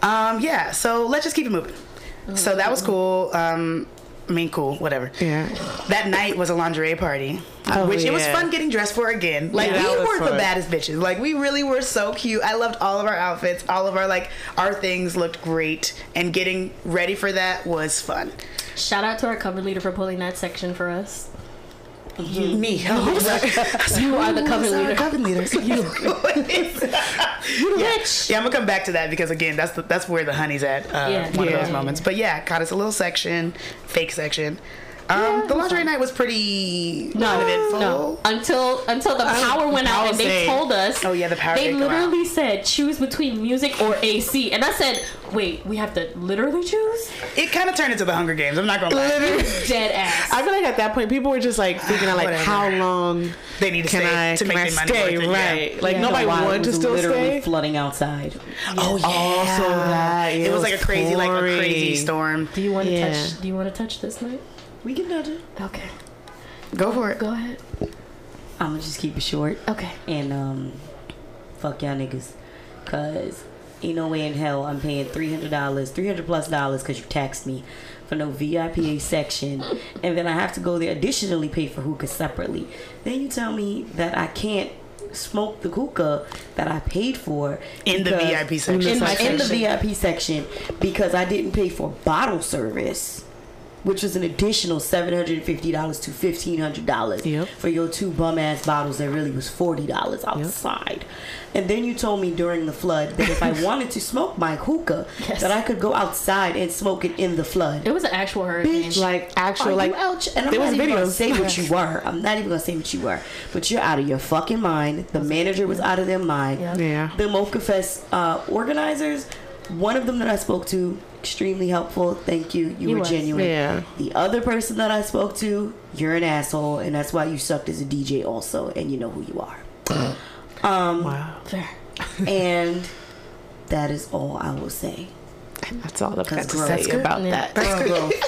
Um, yeah, so let's just keep it moving. So that was cool. Um, I mean, cool, whatever. Yeah. That night was a lingerie party, Oh, which it was fun getting dressed for again. Like Yeah, we was were the baddest bitches. Like we really were so cute. I loved all of our outfits. All of our like our things looked great, and getting ready for that was fun. Shout out to our cover leader for pulling that section for us. Me, oh, You are the cover leader. Coven leaders. You. yeah. Bitch. yeah, I'm gonna come back to that because again, that's the, that's where the honey's at. Uh, Yeah. one Yeah. of those moments. But yeah, caught us a little section, fake section. Um, the lingerie night was pretty No, uneventful. no. Until until the power went out and they told us. Oh, yeah, the power They literally said choose between music or AC, and I said, wait, we have to literally choose. It kind of turned into the Hunger Games. I'm not gonna lie. Dead ass. I feel like at that point, people were just like thinking, like, Whatever. how long They need to can stay I to can make I their money stay? worth it, yeah. Right? Like Yeah. nobody While wanted to was still literally stay. flooding outside. Oh yeah. Also that, yeah, it was like a crazy, like a crazy pouring. storm. do you want to Yeah. touch? Do you want to touch this night? We can touch it. Okay, Go for it. go ahead. I'm gonna just keep it short Okay. and um, fuck y'all niggas, cause ain't no way in hell I'm paying three hundred dollars, three hundred plus dollars, cause you taxed me for no VIP section, and then I have to go there additionally pay for hookah separately. Then you tell me that I can't smoke the hookah that I paid for In the VIP section. in, my, section. in the VIP section because I didn't pay for bottle service, which was an additional seven hundred and fifty dollars to fifteen hundred dollars Yep. for your two bum ass bottles that really was forty dollars outside. And then you told me during the flood that if I wanted to smoke my hookah, Yes. that I could go outside and smoke it in the flood. It was an actual hurricane. Bitch, Like Are actual, you like out? And I'm there not was even gonna say what you were. I'm not even gonna say what you were. But you're out of your fucking mind. The manager was out of their mind. Yeah. Yeah. The Mocha Fest uh, organizers, one of them that I spoke to, extremely helpful. Thank you. You He were was. genuine. Yeah. The other person that I spoke to, you're an asshole, and that's why you sucked as a DJ also, and you know who you are. um, Wow. Fair. and that is all I will say. That's all I've got to gross. say That's good. about Yeah. that.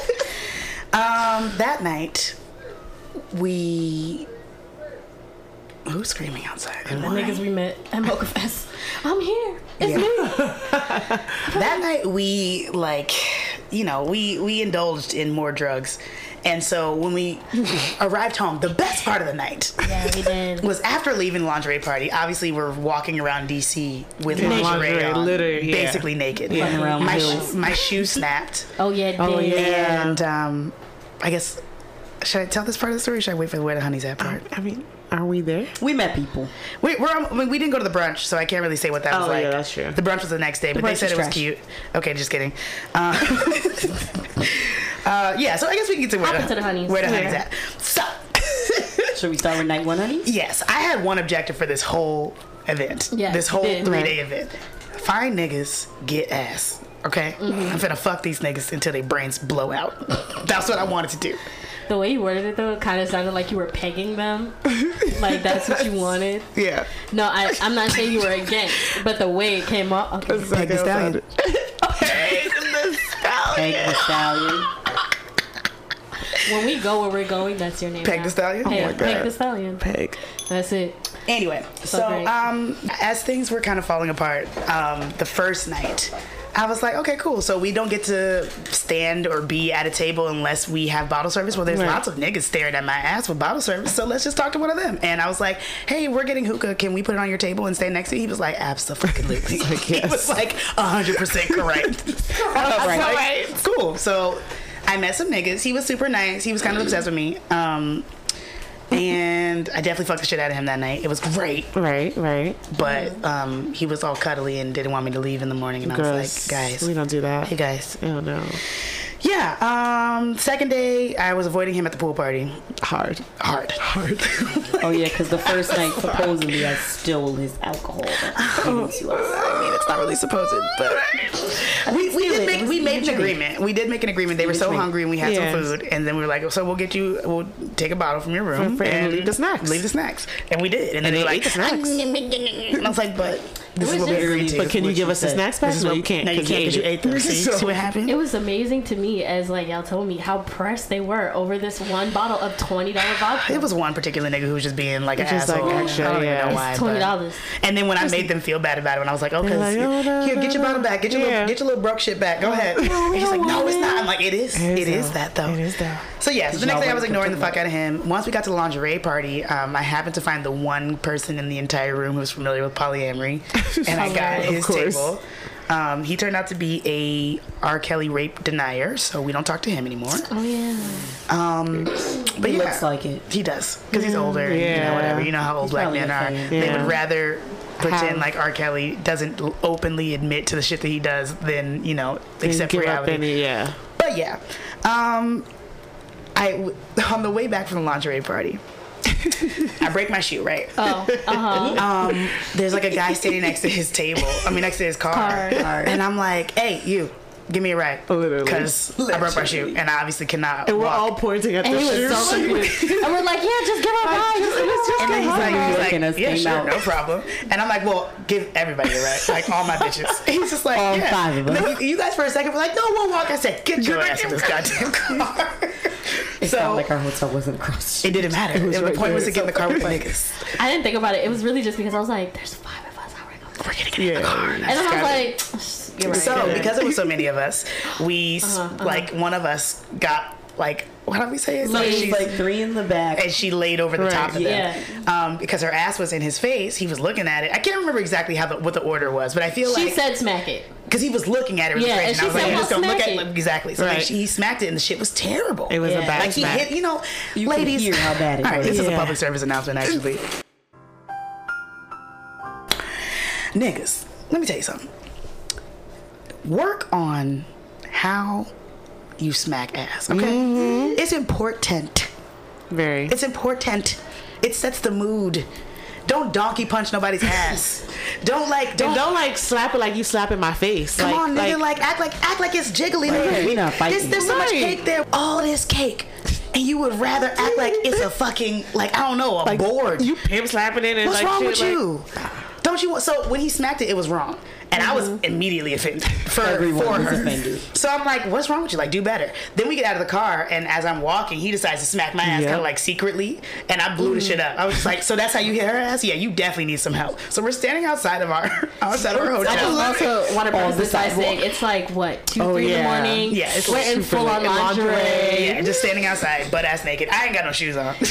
Um, that night, we. Who's screaming outside? The niggas we met at Mocha Fest. I'm here. It's me. that night we like you know we we indulged in more drugs and so when we arrived home the best part of the night Yeah, we did. was after leaving the lingerie party obviously we're walking around dc with Yeah, lingerie, lingerie, on, literally, yeah. basically naked Running around my, sh- my shoe snapped Oh yeah, it Oh, yeah. and um i guess should i tell this part of the story or should i wait for the where the honey's at part I mean, are we there? We met people. we, we're, I mean, we didn't go to the brunch, so I can't really say what that was Oh, like. yeah, that's true. The brunch was the next day, but they brunch said was it was trash. cute. Okay, just kidding. Uh, uh, yeah, so I guess we can get to where, Hop into the honeys. where the honey's Yeah. at. So, Should we start with night one, honey? yes, I had one objective for this whole event. Yeah, this you whole did. three day event. Find niggas, get ass. Okay? Mm-hmm. I'm finna fuck these niggas until their brains blow out. That's what I wanted to do. The way you worded it though, it kind of sounded like you were pegging them. like that's what you wanted. Yeah. No, I, I'm not saying you were against, but the way it came up. Okay. Peg the stallion. Peg the stallion. Peg the stallion. When we go where we're going, that's your name. Peg now. the stallion? Oh Yeah, my Peg the Stallion. Peg. That's it. Anyway, so great. um, as things were kind of falling apart, um, the first night, I was like, okay, cool. So we don't get to stand or be at a table unless we have bottle service. Well, there's Right. lots of niggas staring at my ass with bottle service, so let's just talk to one of them. And I was like, hey, we're getting hookah. Can we put it on your table and stay next to you? He was like, absolutely. he yes. was like, hundred percent correct. I Right. like, cool. So I met some niggas. He was super nice. He was kind of obsessed with me. Um, and I definitely fucked the shit out of him that night. It was great. Right, right. But um, he was all cuddly and didn't want me to leave in the morning. And I was like, guys, we don't do that. hey guys, Oh no. Yeah. Um, second day, I was avoiding him at the pool party. Hard. Hard. Hard. Oh yeah, because the first night supposedly I stole his alcohol. that he gave to us. I mean, it's not really supposed, but we, we did make we made an agreement. We did make an agreement. They were so hungry and we had Yes. some food, and then we were like, so we'll get you, we'll take a bottle from your room For- and leave the snacks. Leave the snacks, and we did. And then And they they were ate like, the snacks. and I was like, but this is was what we agreed to. But can you give she us the said. snacks back? No, you can't. No, you can't because you ate them. See, see what happened? It was amazing to me as like y'all told me how pressed they were over this one bottle of twenty dollar vodka. It was one particular nigga who was just being like an Just, like, asshole. I don't even yeah. know It's why. twenty dollars. And then when I made them feel bad about it, when I was like, "Oh, cause like, here, oh, no, here, get your bottle back, get your Yeah. little, get your little broke shit back, go ahead." and he's like, "No, it's not." I'm like, "It is. It It is is though. that though." It is that. So yeah, so the next day I was ignoring the fuck out of him. Once we got to the lingerie party, um, I happened to find the one person in the entire room who was familiar with polyamory, and I got his table. Um, he turned out to be a R. Kelly rape denier, so we don't talk to him anymore. Oh yeah. Um, but He yeah, looks like it. he does because he's older. And, you know, Yeah. whatever. You know how old He's black men are. fan. They would rather pretend like R. Kelly doesn't openly admit to the shit that he does than you know accept reality. any, yeah. But yeah, um, I on the way back from the lingerie party, I break my shoe. Right. Oh. Uh huh. Um, there's like a guy standing next to his table. I mean, next to his car, Car. and I'm like, "Hey, you." Give me a ride, Literally. because I broke my shoe, and I obviously cannot. And we're walk. all pointing at And the he was shoes. so and we're like, yeah, just give her a ride. Just, let's just And then give he's her a like, he's Look, and us like yeah, sure, out. no problem. And I'm like, well, give everybody a ride, like all my bitches. He's just like, All yeah. five of us. You, you guys for a second were like, no, we'll walk. I said, get your ass in this goddamn car. It so sounded like our hotel wasn't across. the it didn't matter. was the right point was to there. get in the car with niggas. I didn't think about it. It was really just because I was like, there's five of us. How are we gonna? We're gonna get in the car. And then I was like, you're right. so because it was so many of us, we s like one of us got like what do we say it? Laid. Like, She's she's- like three in the back. and she laid over the Right. top of Yeah. them. Um, because her ass was in his face. He was looking at it. I can't remember exactly how the, what the order was, but I feel she like she said smack it. because he was looking at it. it was Yeah, crazy. and I she was like, said, I'm just "Well, gonna look at it." it. exactly. So then Right. she, he smacked it, and the shit was terrible. It was Yeah. a bad like he smack. hit, you know, You ladies. hear how bad it All right, was. this is a public service announcement, actually. Niggas, let me tell you something. Work on how you smack ass. Okay, Mm-hmm. it's important. Very. It's important. It sets the mood. Don't donkey punch nobody's ass. Don't like don't. Don't like slap it like you slap in my face. Come like, on, nigga! Like, like, act like act like it's jiggly. nigga. we not fighting. There's, there's so much cake there. All this cake, and you would rather act like it's a fucking like I don't know a board. You pimp slapping it and What's like wrong shit, with like- you? Don't you? want So when he smacked it, it was wrong, and I was mm-hmm. immediately offended for, Everyone for her. offended. So I'm like, "What's wrong with you? Like, do better." Then we get out of the car, and as I'm walking, he decides to smack my ass Yep. kind of like secretly, and I blew the shit up. I was just like, "So that's how you hit her ass? Yeah, you definitely need some help." So we're standing outside of our outside of our I hotel. just also want to On preface the this by sidewalk. saying it's like what two, Oh, three in the morning. Yeah, it's we're like in full on late. lingerie. Yeah, just standing outside, butt ass naked. I ain't got no shoes on.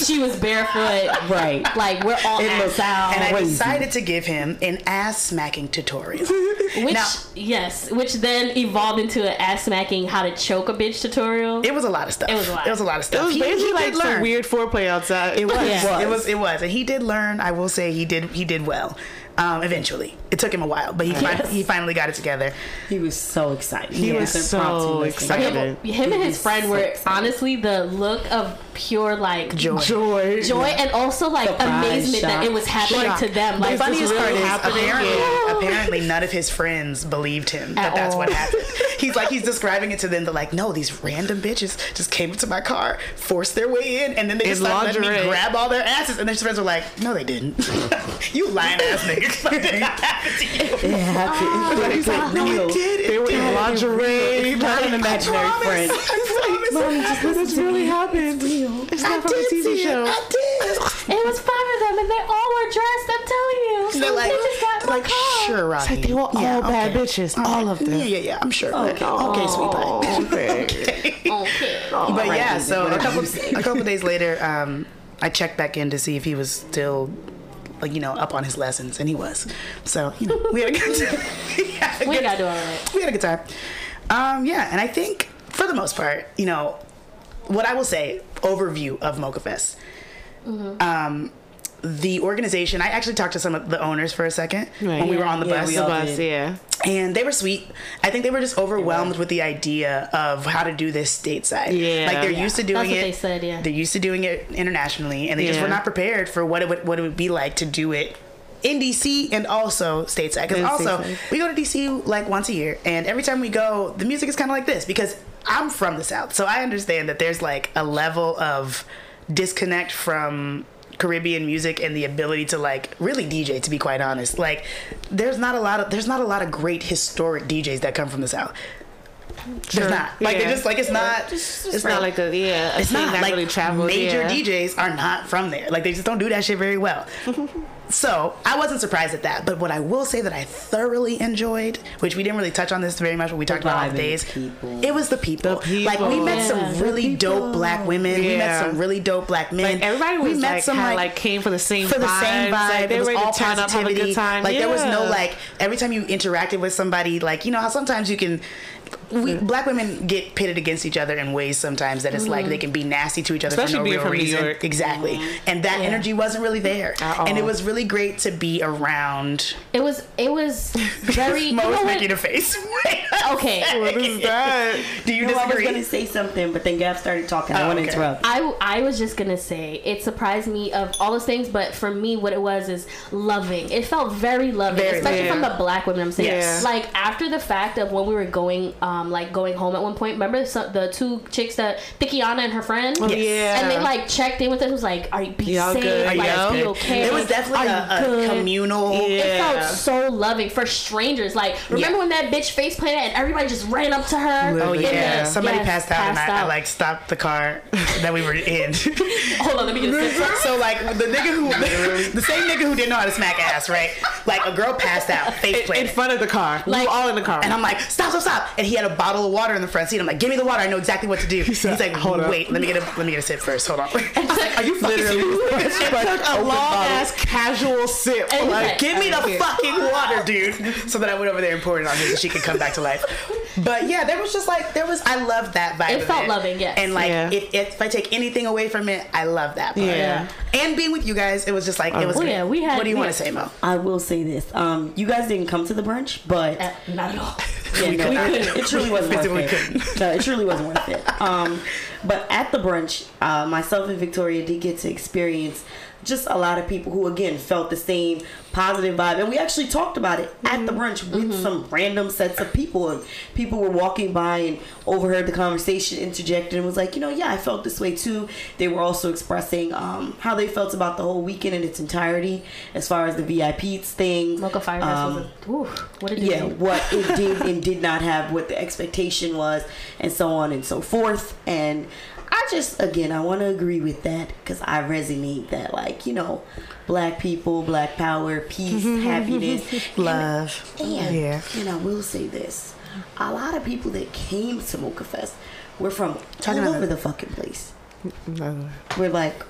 She was barefoot. Right. Like we're all It ass looks- out. and I Crazy. decided to give him an ass smacking tutorial. Which Now- yes, which then evolved into an ass smacking how to choke a bitch tutorial. It was a lot of stuff. It was a lot. It was a lot of It stuff. was He- basically he like did some learn. weird foreplay outside. It was. Yeah. It was. It was. And he did learn. I will say he did. He did well. Um, eventually, it took him a while, but he fin- he finally got it together. He was so excited. He was was so excited. him, him and his friend so were excited. honestly the look of pure like Joy. Joy. joy and also like Surprise, amazement that it was happening Shock. to them. The Like funniest part really is apparently, Yeah. apparently none of his friends believed him that At that's what happened. He's like he's describing it to them. They're like, no, these random bitches just came into my car, forced their way in, and then they just In started letting me grab all their asses. And their friends were like, no, they didn't. you lying ass niggas. That did not happen to you. It happened. He's like, No, real. it oh, did. It They were did. in lingerie. Not an I imaginary promise. friend. I promise. Mommy, just this really happened. It's I not from a TV show. it. I did. It was five of them, and they all were dressed. I'm telling you. They're like, they just got like car. sure, Rodney. like they were all bad bitches, all of them. Yeah, yeah, yeah. I'm sure. Okay, okay, sweet pie. Okay. Okay. But Right, yeah, so a couple a couple days later, um, I checked back in to see if he was still like you know up on his lessons, and he was. So you know, we had a good time. we had a We good- gotta do all right. we had a good time. Um, yeah, and I think for the most part, you know, what I will say overview of Mocha Fest. Mm-hmm. Um, the organization. I actually talked to some of the owners for a second Right. when we were on the Yeah, bus. we The bus, did. yeah. and they were sweet. I think they were just overwhelmed with the idea of how to do this stateside. Yeah. like they're Yeah. used to doing That's what it. they said, yeah. they're used to doing it internationally, and they just were not prepared for what it would what it would be like to do it in DC and also stateside. Because also stateside. we go to DC like once a year, and every time we go, the music is kind of like this because I'm from the South, so I understand that there's like a level of disconnect from Caribbean music and the ability to like really DJ to be quite honest. Like there's not a lot of there's not a lot of great historic DJs that come from the South. Sure. There's not. Like Yeah. they're just like it's not It's not like a yeah. A it's not that like really travels. major yeah. DJs are not from there. Like they just don't do that shit very well. so I wasn't surprised at that. But what I will say that I thoroughly enjoyed, which we didn't really touch on this very much when we talked about all the days, people. it was the people. The Like we met Yeah. some really dope black women. Yeah. We met some really dope black men. Like everybody we was met like, some kinda, like, came for the same for the same vibe. Like, they it was all to turn up, have a positivity. good time. Like there was no like every time you interacted with somebody, like you know how sometimes you can. We black women get pitted against each other in ways sometimes that it's like they can be nasty to each other Especially for no being real from New reason. York. Exactly, and that energy wasn't really there, At and it was really great to be around. It was it was very. Mo know was what? making a face. Okay. What is that? Do you No, I was gonna say something, but then Gab started talking. I Oh, want to okay. interrupt. I, I was just gonna say it surprised me of all those things, but for me, what it was is loving. It felt very loving, Very especially loving. from the black women. I'm saying, Yes. like after the fact of when we were going, um, Um, like going home at one point. Remember some, the two chicks that Thikiana and her friend, oh, Yes. Yeah. and they like checked in with us. Was like, are you be Y'all safe? good? Are Like, y'all be good? okay? It was definitely a, a communal. Yeah. It felt so loving for strangers. Like, remember when that bitch face planted and everybody just ran up to her? Oh Literally. yeah, oh, Yeah. somebody Yes, passed out, and passed I, I out. like stopped the car that we were in. Hold on, let me get this. so like the nigga who, the same nigga who didn't know how to smack ass, right? Like a girl passed out, face In, in front of the car. we were all in the car. And I'm like, stop, stop, stop! And he had a bottle of water in the front seat. I'm like, give me the water. I know exactly what to do. He's said, like, "Hold up." wait, let me get a let me get a sip first. Hold on. I was like, are you fucking literally serious? took a long ass casual sip. And Like, like, Give me the Okay. fucking water, dude. So that I went over there and poured it on her so she could come back to life. But yeah, there was just like there was I love that vibe. It of felt loving, yes. And like Yeah. if, if I take anything away from it, I love that part. Yeah. And being with you guys, it was just like it was. Well, great. yeah, we had- What do you want to say, Mo? I will say this. Um, you guys didn't come to the brunch, but Uh, Not at all. Yeah, no, could it, not. it truly wasn't worth it. No, it truly wasn't worth it. Um, but at the brunch, uh, myself and Victoria did get to experience just a lot of people who again felt the same positive vibe. And we actually talked about it at the brunch with some random sets of people. And people were walking by and overheard the conversation interjected and was like you know yeah i felt this way too. They were also expressing um, how they felt about the whole weekend in its entirety as far as the vip thing. Mocha Fire Um, was a, ooh, what did yeah, what it did and did not have, what the expectation was, and so on and so forth. And just, again, I want to agree with that because I resonate that, like, you know, black people, black power, peace, mm-hmm, mm-hmm, happiness, mm-hmm, Love. and, Yeah. and I will say this a lot of people that came to Mocha Fest were from Talking all over the- the fucking place. No. We're like,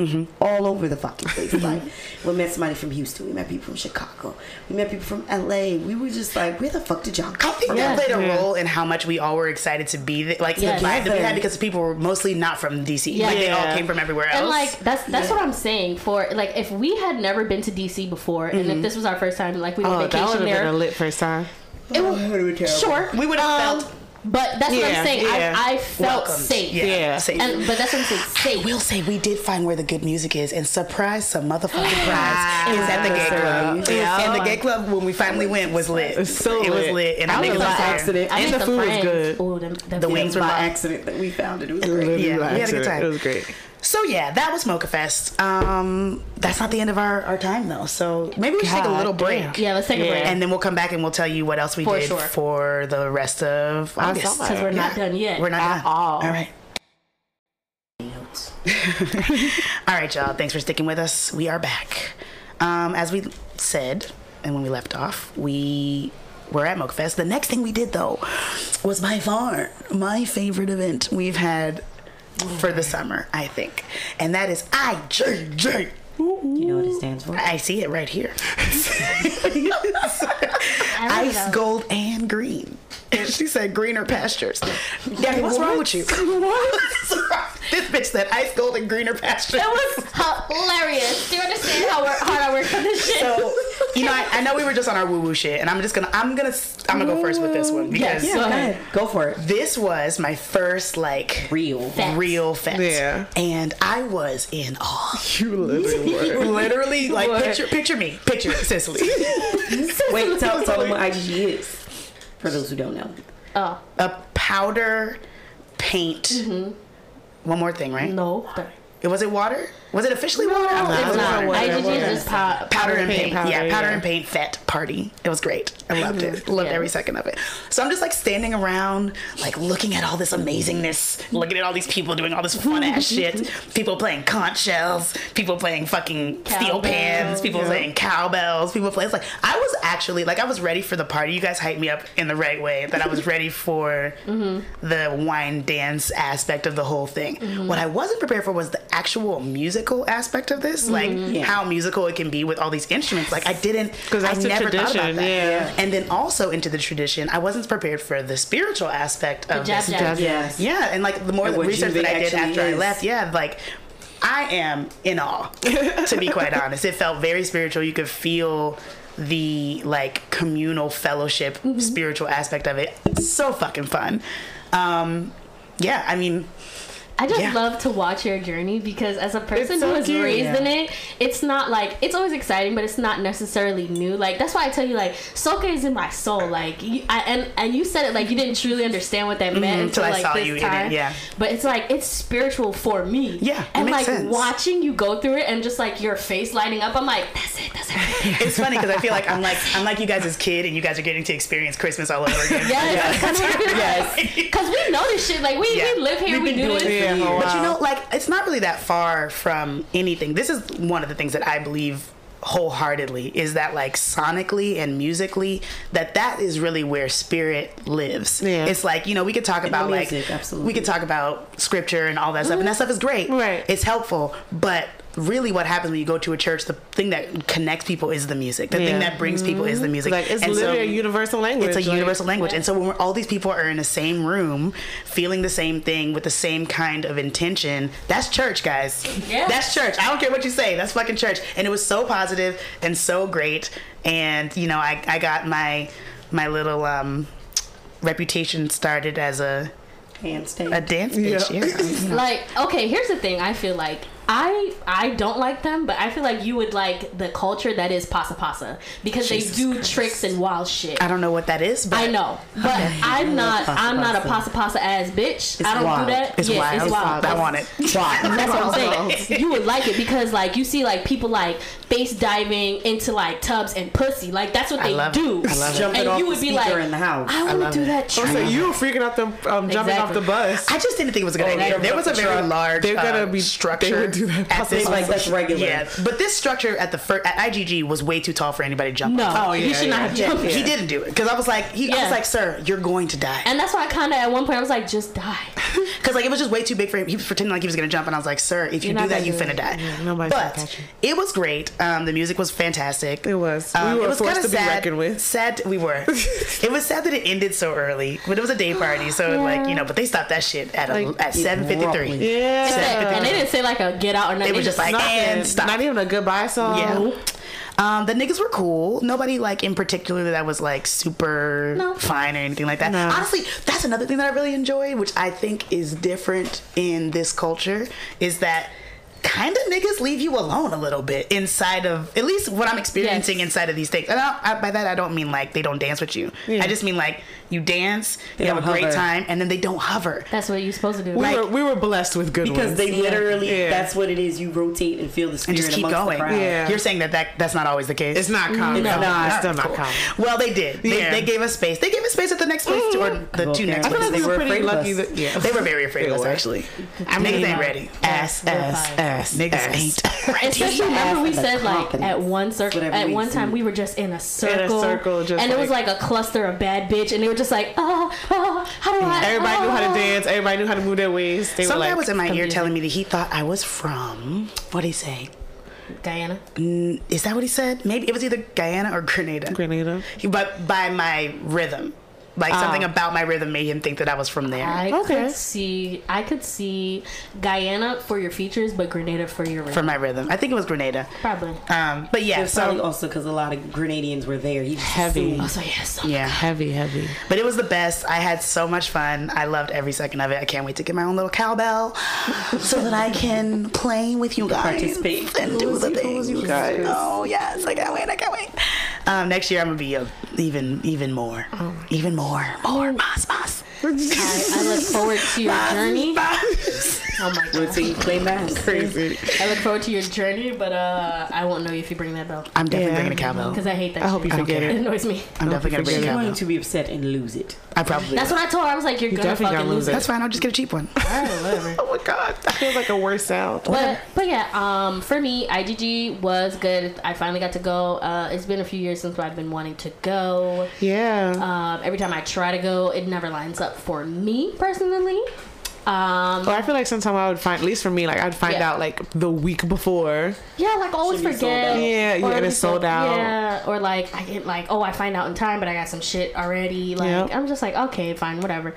Mm-hmm. all over the fucking place. like, we met somebody from Houston. We met people from Chicago. We met people from LA. We were just like, where the fuck did y'all I come think from? that played a Yeah. role in how much we all were excited to be there. Like Yes. the vibe that we had because people were mostly not from DC. Like they all came from everywhere else. And like that's that's Yeah. what I'm saying. For like, if we had never been to DC before, and Mm-hmm. if this was our first time, like we went Oh, that would have been there, a lit first time. it would sure we would have um, felt But that's what I'm saying. yeah. I, I felt welcomed. safe. Yeah, Yeah. safe. And but that's what I'm saying. I Safe. will say we did find where the good music is, and surprise, some motherfucking prize is at the gay club. Yeah. And the gay club when we finally went was lit. It's so it was lit. lit, and I I think was it was by accident. I And made the some food was good. Ooh, them, them The wings were by accident that we found it. It was It great. Yeah, by we had a good time. It was great. So yeah, that was Mocha Fest. Um, that's not the end of our, our time though. So maybe we should take a little break. damn. Yeah, let's take a break. And then we'll come back and we'll tell you what else we For did sure. for the rest of Our August. because we're not done yet. We're not At done. all. All right. All right, y'all. Thanks for sticking with us. We are back. Um, as we said, and when we left off, we were at Mocha Fest. The next thing we did, though, was by far my favorite event we've had for the summer, I think. And that is IGG. You know what it stands for? I see it right here. Ice, gold, and green. She said greener pastures. Daddy, what's wrong with you? What's wrong? this bitch said ice, gold, and greener pastures. It was hilarious. Do you understand how hard I worked on this shit? So you know, I, I know we were just on our woo woo shit, and I'm just gonna, I'm gonna, I'm gonna go first with this one because Yes. Go ahead. Go for it. this was my first like Real. Facts. real fest, Yeah. and I was in awe. You literally were. Literally, like What? picture, picture me, picture Cicely, Wait, tell, tell them what IGG is. For those who don't know. Oh a powder paint. Mm-hmm. One more thing, right? no, It was it water? Was it officially water? I. It was not. water. IGG is just pow- powder and paint. powder, yeah, powder yeah. and paint fete party. It was great. I loved it. Loved Yeah. every second of it. So I'm just like standing around, like looking at all this amazingness, looking at all these people doing all this fun ass shit. People playing conch shells, people playing fucking steel Cowbells. pans, people playing cowbells, people playing. It's like I was actually like I was ready for the party. You guys hyped me up in the right way. That I was ready for mm-hmm. the wine dance aspect of the whole thing. Mm-hmm. What I wasn't prepared for was the actual musical aspect of this, like Yeah. how musical it can be with all these instruments. Like I didn't, 'Cause that's I the never thought about tradition, that. yeah. And then also into the tradition, I wasn't prepared for the spiritual aspect of jab this. jab. Yes. Yeah, and like the more And the research that I did actually after I left, yeah, like I am in awe. to be quite honest, it felt very spiritual. You could feel the like communal fellowship, Mm-hmm. spiritual aspect of it. So fucking fun. Um, yeah, I mean, I just Yeah. love to watch your journey because as a person so who was cute. raised Yeah. in it, it's not like it's always exciting, but it's not necessarily new. Like that's why I tell you, like soca is in my soul. Like you, I, and and you said it like you didn't truly understand what that meant mm-hmm. until until I like saw this you in it, yeah. But it's like it's spiritual for me. Yeah, and like sense. watching you go through it and just like your face lighting up, I'm like, that's it, that's everything. it's funny because I feel like I'm like I'm like you guys as kid, and you guys are getting to experience Christmas all over again. Yes, that's kind of what I feel like. Because we know this shit. Like we, Yeah. we live here, We've we do this. it for Yeah, years. But you know, like it's not really that far from anything. This is one of the things that I believe wholeheartedly is that like sonically and musically that that is really where spirit lives Yeah. it's like you know we could talk about like absolutely. we could talk about scripture and all that stuff and that stuff is great Right. it's helpful but really what happens when you go to a church the thing that connects people is the music the thing that brings people is the music Like it's And so- literally a universal language. it's a like- universal language. And so when we're, all these people are in the same room, feeling the same thing with the same kind of intention, that's church, guys. Yeah. That's church. I don't care what you say. That's fucking church. And it was so positive and so great. And you know, I, I got my my little um, reputation started as a Handstand. a dance bitch. Yeah. Yeah. like okay here's the thing i feel like i i don't like them but i feel like you would like the culture that is pasa pasa because Jesus they do Christ. tricks and wild shit I don't know what that is, but I know, but I'm not. Pasa I'm not a pasa. pasa pasa ass bitch. I don't wild. do that. It's yeah, wild. It's wild. I want it. Wild. That's what I'm saying. You would like it because like you see like people like face diving into like tubs and pussy. Like that's what I they love do. it. I love it. Jumping and off you the would be speaker like, in the house. I want to do it. that So you were freaking out them um, jumping off the bus. I just didn't think it was a good Oh, idea. yeah, There was a very large They're gonna uh, be- they structure. would do that at this Like, that's regular. Yeah, but this structure at the first at IGG was way too tall for anybody to jump. No, off. Oh, he yeah, should not yeah. have jumped. He didn't do it because I was like, he, I was like, sir, you're going to die. And that's why I kind of at one point I was like, just die. Because like it was just way too big for him. He was pretending like he was gonna jump, and I was like, sir, if you You're do that, you do finna it. die. Yeah, nobody's gonna but catch you. it was great. Um, the music was fantastic. It was. Um, We were it was forced kinda to be sad, reckoned with. Sad, we were. it was sad that it ended so early, but it was a day party, so like you know. But they stopped that shit at a, Like, at seven fifty three. Yeah. and they didn't say like a get out or nothing. They were just like, Not, and stop. not even a goodbye song. Yeah. Um, the niggas were cool. Nobody like in particular that was like super No. fine or anything like that. No. Honestly, that's another thing that I really enjoy, which I think is different in this culture, is that kind of niggas leave you alone a little bit inside of at least what I'm experiencing Yes. inside of these things. And I, I, by that I don't mean like they don't dance with you. Yeah. I just mean like you dance, They you have a don't great time, and then they don't hover. That's what you're supposed to do. We, Like- were, we were blessed with good ones. Because ones. they literally, Yeah. that's what it is. You rotate and feel the screen And just keep going. Yeah. You're saying that, that that's not always the case. it's not common. No. No, it's still not cool. common. Well, they did. They, Yeah. they gave us space. They gave us space at the next place, to, or mm-hmm. the Well, two okay. next I feel places. like we They were were pretty lucky that yeah. They were very afraid of us, actually. I Niggas mean, ain't ready. Ass, Real ass, fire. ass. Niggas Ass. ain't. Especially remember we said like at one circle at one time we were just in a circle, circle, just and it was like- like a cluster of bad bitch, and they were just like, oh, oh how do I? Everybody knew how oh." to dance. Everybody knew how to move their waist. They Some were guy like, was in my ear telling me that he thought I was from. What did he say? Guyana. Is that what he said? Maybe it was either Guyana or Grenada. Grenada. But by my rhythm. Like something about my rhythm made him think that I was from there. I Okay. could see I could see Guyana for your features, but Grenada for your rhythm. for my rhythm. I think it was Grenada. Probably. Um, but yeah, It's probably so also because a lot of Grenadians were there. He just Heavy. assumed- Oh, so yes. yeah. Heavy, heavy. But it was the best. I had so much fun. I loved every second of it. I can't wait to get my own little cowbell so that I can play with you guys Participate. and do the things. You guys. Oh yes, I can't wait. I can't wait. Um, next year I'm gonna be a, even even more, even more, more. Mas mas. I, I look forward to your journey. Oh my Would god. say you play math. Crazy. I look forward to your journey, but uh, I won't know if you bring that bell I'm definitely Yeah. bringing a cowbell. because I hate that. I hope shit. you forget It it. annoys me. I'm definitely gonna bring a You're cowbell. going to be upset and lose it. I probably. That's what I told her. I was like, you're gonna fucking gonna lose lose it. it. That's fine. I'll just get a cheap one. Alright, whatever. Oh my god, that feels like a worse sound. But but yeah, um, for me, IGG was good. I finally got to go. Uh, it's been a few years since I've been wanting to go. yeah. Um, every time I try to go, it never lines up for me personally. Um, Or I feel like sometimes I would find, at least for me, like I'd find Yeah. out like the week before. yeah, like always Should forget. out. Yeah, yeah, and be it's sold out. Yeah, or like I get like, oh, I find out in time, but I got some shit already. Like Yep. I'm just like, okay, fine, whatever.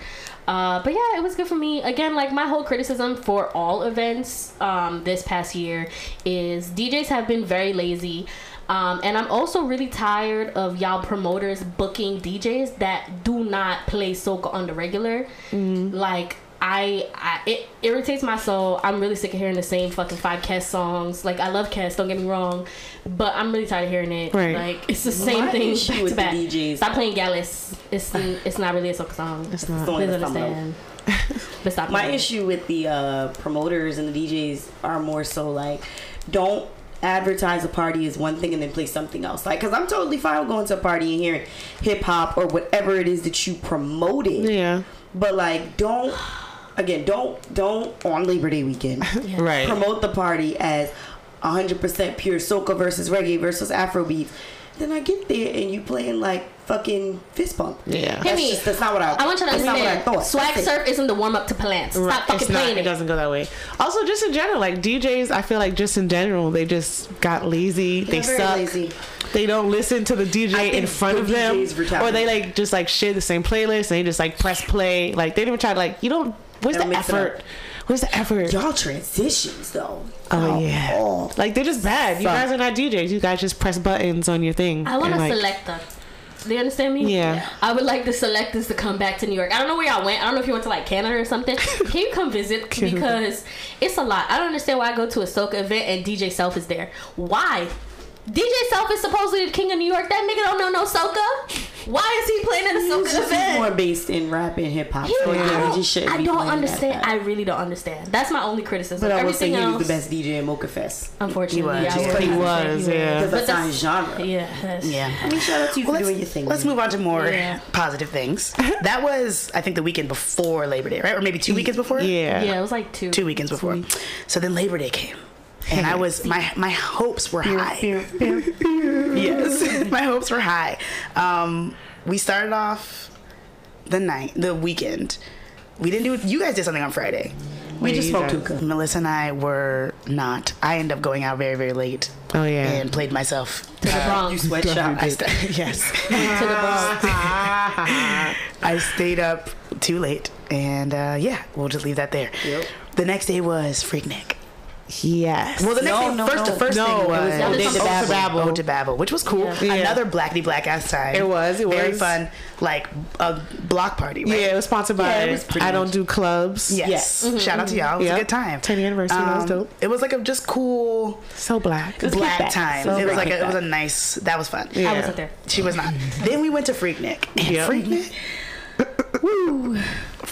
Uh, but yeah, it was good for me. Again, like my whole criticism for all events um, this past year is DJs have been very lazy. Um, and I'm also really tired of y'all promoters booking DJs that do not play soca on the regular. Mm-hmm. Like I, I, it irritates my soul. I'm really sick of hearing the same fucking five Kes songs. Like I love Kes, don't get me wrong, but I'm really tired of hearing it. Right. Like it's the same My thing issue back to with the back. DJs Stop playing Gallus. It's it's not really a soca song. It's not. Don't Please let us know. understand. but stop. My playing. issue with the uh, promoters and the DJs are more so like, don't advertise a party as one thing and then play something else. Like, cause I'm totally fine with going to a party and hearing hip hop or whatever it is that you promoted. Yeah. But like, don't again, don't don't on Labor Day weekend Right. promote the party as 100% pure soca versus reggae versus Afrobeat. Then I get there and you playing like fucking fist pump. Yeah. Hit That's, me. just, that's not what I. I want you to that's not what I understand. thought. Swag That's it. surf isn't the warm up to Palance. Stop Right. fucking It's not, playing it it. doesn't go that way. Also, just in general, like DJs, I feel like just in general, they just got lazy. they very suck. lazy. They don't listen to the DJ in front of them, or they like just like share the same playlist and they just like press play. Like they didn't even try to like you don't. Where's the effort? up. Where's the effort? Y'all transitions though. Oh yeah. Oh. Like they're just bad. You Suck. guys are not DJs. You guys just press buttons on your thing. I want and, a like, selector. Do you understand me? Yeah. I would like the selectors to come back to New York. I don't know where y'all went. I don't know if you went to like Canada or something. Can you come visit? Because it's a lot. I don't understand why I go to a soca event and DJ Self is there. Why? DJ Self is supposedly the king of New York. That nigga don't know no soca. Why is he playing in a soca just event? more based in rap and hip hop. He- So I don't, he I don't understand. I really don't understand. That's my only criticism. But I will say he else, was the best DJ in Mocha Fest. Unfortunately, He was, yeah. would He was, yeah. Because But that's not his genre. Yeah. Yeah. I mean, shout out to you Well, for doing your thing. let's man. move on to more Yeah. positive things. that was, I think, the weekend before Labor Day, right? Or maybe two weekends before? Yeah. Yeah, it was like two. Two weekends before. So then Labor Day came. And I was my my hopes were high. yes, my hopes were high. Um, we started off the night, the weekend. We didn't do. You guys did something on Friday. We just you smoked guys- hookah. Melissa and I were not. I ended up going out very very late Oh yeah. and played myself. to the You sweatshop. I st- yes. to the Bronx. I stayed up too late, and uh, yeah, we'll just leave that there. Yep. The next day was Freaknik. Yes. Well, the next No, day, no, first, no. the first No, thing was was Ode to Babel. Babel, Ode to Babel, which was cool. Yeah. Another blackity black ass time. It was, it was very fun, like a block party. Right? yeah, it was sponsored by. Yeah, was I don't do clubs. Yes. Yes. Mm-hmm, Shout out to mm-hmm. y'all. It was Yep. a good time. 10th anniversary, that was um, dope. It was like a just cool So black. black kickback. time. So it was like a, it was a nice. That was fun. Yeah. I wasn't there. She was not. then we went to Freaknik. And Yep. Freaknik. Woo.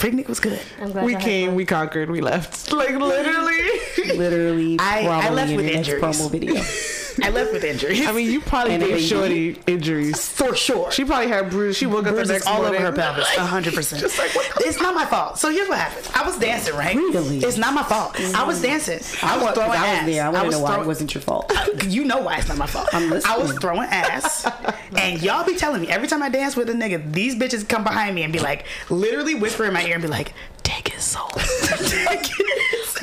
Freaknik was good. I'm glad We came, we conquered, we left. Like literally. Literally, I- I left with the injuries. promo video. I left with injuries. I mean, you probably And a gave. Shorty injuries. for sure. She probably had bruises. She woke up the bruises next all morning. over her pelvis, hundred percent. Just like, what It's not my fault. So here's what happened. I was dancing, right? Really? It's not my fault. I was mm-hmm. dancing. I was wa- 'cause throwing I was ass. there. I want to know why throw- it wasn't your fault. You know why it's not my fault. I'm listening. I was throwing ass, and y'all be telling me every time I dance with a nigga, these bitches come behind me and be like, literally whisper in my ear and be like, "Take his soul, take his,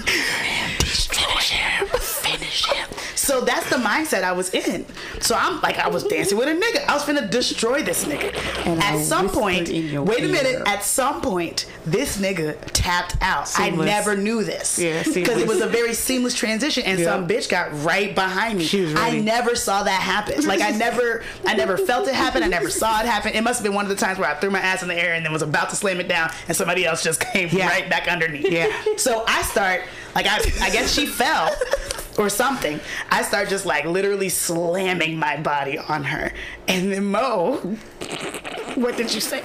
destroy him, finish him, So that's the mindset I was in. So I'm like, I was dancing with a nigga. I was finna destroy this nigga. And at I some point, wait a minute. At some point, this nigga tapped out. Seamless. I never knew this. Yeah, because it was a very seamless transition, and Yeah. some bitch got right behind me. She was I never saw that happen. Like I never, I never felt it happen. I never saw it happen. It must have been one of the times where I threw my ass in the air and then was about to slam it down, and somebody else just came Yeah. right back underneath. Yeah. So I start like I, I guess she fell or something. I start just like literally slamming my body on her, and then Mo, what did you say?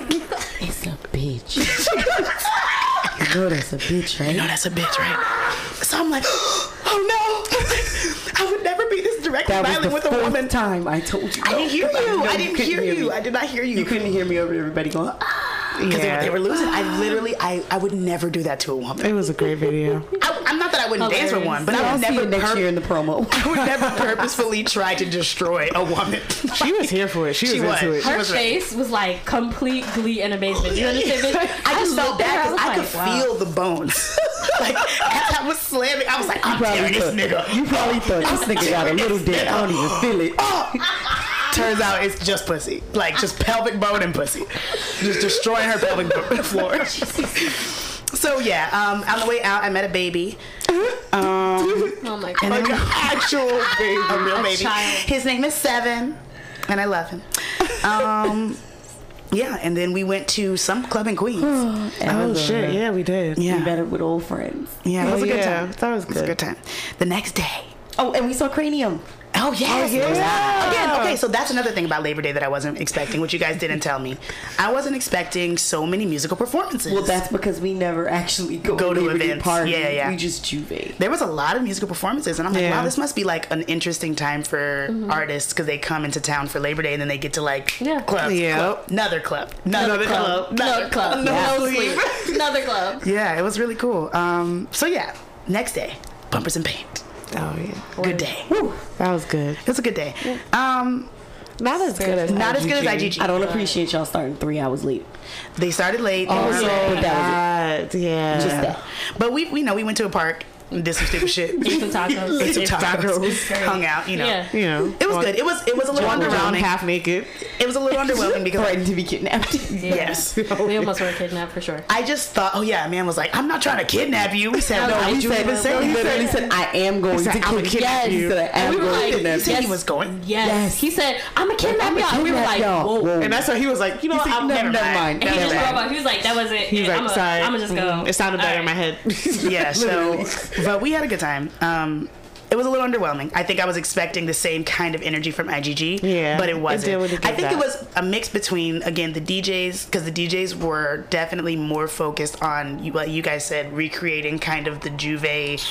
It's a bitch. you know that's a bitch, right? No, that's a bitch, right? So I'm like, oh no, I would never be this directly That was violent the with a woman. time I told you. I didn't hear you. know I didn't couldn't hear hear you. I did not hear you. You couldn't hear me over everybody going. "Ah." Because they, Yeah. they were losing. I literally, I, I would never do that to a woman. It was a great video. I, I'm not that I wouldn't dance with one, but I I'll would see never you next pur- year in the promo. I would never purposefully try to destroy a woman. She was here for it. She was She into it. Her was right. face was like complete glee and amazement. You understand? bitch? I just felt bad because I, was could like, wow. feel the bones. like as I was slamming, I was like, I'm probably tearing this nigga. you probably thought this nigga got a little dick. I don't even feel it. Oh! Turns out it's just pussy, like just pelvic bone and pussy, just destroying her pelvic bo- floor. so yeah, um, on the way out, I met a baby, Oh my god. and then Actual baby. a real A baby. child. His name is Seven, and I love him. Um, yeah, and then we went to some club in Queens. Oh shit! Yeah, we did. Yeah, We met up with old friends. yeah, it was Oh, a good yeah, time. that was It was a good. good time. The next day. Oh, and we saw Kranium. Oh yes. yeah. Again, okay, so that's another thing about Labor Day that I wasn't expecting, which you guys didn't tell me. I wasn't expecting so many musical performances. Well, that's because we never actually go, Go to Labor Day events. parties. Yeah, yeah. We just J'ouvert. there was a lot of musical performances, and I'm like, Yeah. wow, this must be like an interesting time for artists because they come into town for Labor Day and then they get to like Yeah. club, Yeah. club, another club, another, club, Another club. another No sleep. Another club. Yeah, it was really cool. Um, so yeah, next day, bumpers and paint. Oh yeah, Good day. that was good. It was a good day. Um, Not as good as not as good as IGG. I don't appreciate y'all starting three hours late. They started late. they Oh were- yeah. yeah, that, yeah. Just that. But we, we know we went to a park, and did some stupid shit. Eat some tacos. Ate some tacos, Great. hung out. You know, Yeah. You know, it was good. It was it was a little Wander underwhelming. half naked. It was a little underwhelming because Threatened to be kidnapped. yes, We almost were kidnapped for sure. I just thought, oh yeah, man was like, I'm not trying to kidnap you. We said, No, no, he you said- even no, he He literally said, said, I am going said, to kidnap kidnap you. you." He said, I am we were going like, to kidnap he said you. he was going. Yes. Yes. He said, I'm a kidnap I'ma y'all. And we were like, whoa. Whoa. And that's what he was like. You know, He said, I'm never never mind. mind. And he Never just mind. drove off. He was like, that wasn't He's it. like, I'm sorry. I'm gonna just go. It sounded better in my head. Yeah, so but we had a good time. Um it was a little underwhelming. I think I was expecting the same kind of energy from IGG, Yeah, but it it wasn't. did really I give think it was a mix between again the DJs because the DJs were definitely more focused on what you guys said, recreating kind of the J'ouvert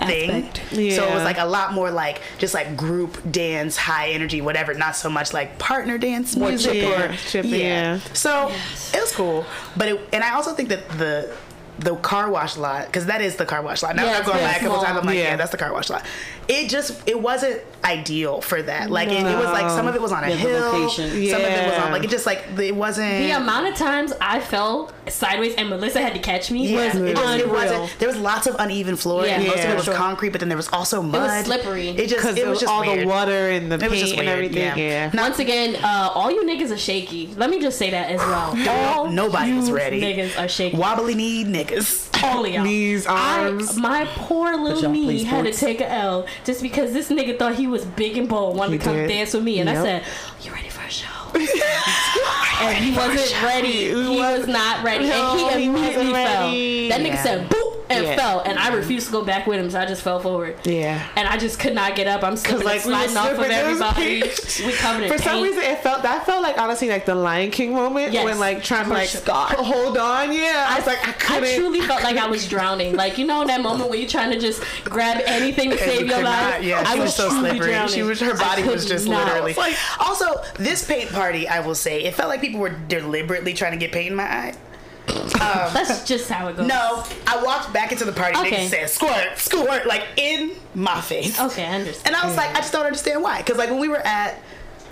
thing. Aspect. So it was like a lot more like just like group dance, high energy, whatever. Not so much like partner dance More music chippy. or Chippy, yeah. So it was cool, but it, and I also think that the the car wash lot because that is the car wash lot. Now Yeah, I've gone very back a couple times, I'm like, yeah. Yeah. that's the car wash lot. It just it wasn't ideal for that. Like it, it was like some of it was on a Yeah, the hill, location. some of it was on like it just like it wasn't. The amount of times I fell sideways and Melissa had to catch me yeah, was it, just, it wasn't. There was lots of uneven floor. Yeah. and most of it was Sure. concrete, but then there was also mud. It was slippery. It just Because it was just all weird. the water and the It was paint just and weird, everything. yeah. Yeah. Once again, uh, all you niggas are shaky. Let me just say that as well. All Nobody was ready. Niggas are shaky. Wobbly knee niggas. All of y'all. Knees, arms. I, my poor little y'all knee had to take a L just because this nigga thought he was big and bold, wanted He to come did. dance with me, and I said, "You ready for a show?" and he wasn't ready. He was not ready, No, and he he immediately fell. That nigga Yeah. said, "Boop." And Yeah. fell, and I refused to go back with him, so I just fell forward. Yeah. And I just could not get up. I'm slipping like, and we sliding off of was everybody. paint. We covered in For some paint. reason, it felt that felt like honestly like the Lion King moment Yes. when like trying to like Scott. hold on. Yeah, I was like I I couldn't. truly felt like I was drowning. Like you know, in that moment where you're trying to just grab anything to save you your life. not- yeah, I she was, so truly slippery. drowning. She was her body was just not. literally. also, this paint party, I will say, it felt like people were deliberately trying to get paint in my eye. That's just how it goes. No, I walked back into the party. Okay. Niggas said squirt, squirt, like in my face. Okay, I understand. And I was like, I just don't understand why. Because like when we were at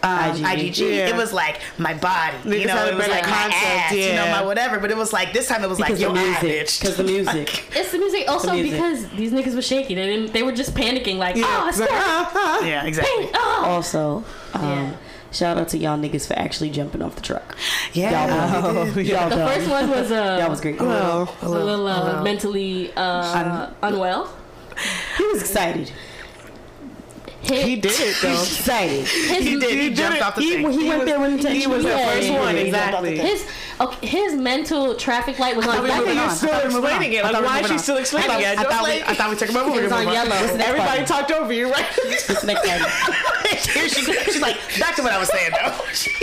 um, IGG. IGG, Yeah. it was like my body. You just know, it was better like my concept, ass, you know, my whatever. But it was like this time it was Because like the ah, music. Because the music. It's the music. Also music. because these niggas were shaky. They didn't. They were just panicking. Like, Yeah, oh, it's like, ah, ah. yeah, exactly. Oh. Also, um, Yeah. Shout out to y'all niggas for actually jumping off the truck. Yeah, Y'all, Oh, y'all. The first one was uh, That was great. Well, a little uh, mentally uh, unwell. he was excited. His, He did it though. Excited. His, he did. He, He did jumped it. off the He, thing. he, went was- there with He intention. was the first yeah, one, exactly. his okay, his mental traffic light was on we were You're moving on. still I thought we were moving explaining it. I Like, thought we why is she still explaining it? I, thought we, I thought we took a moment. We It were was on yellow. Everybody talked over you, right? This next guy. Here she, she's like, back to what I was saying though.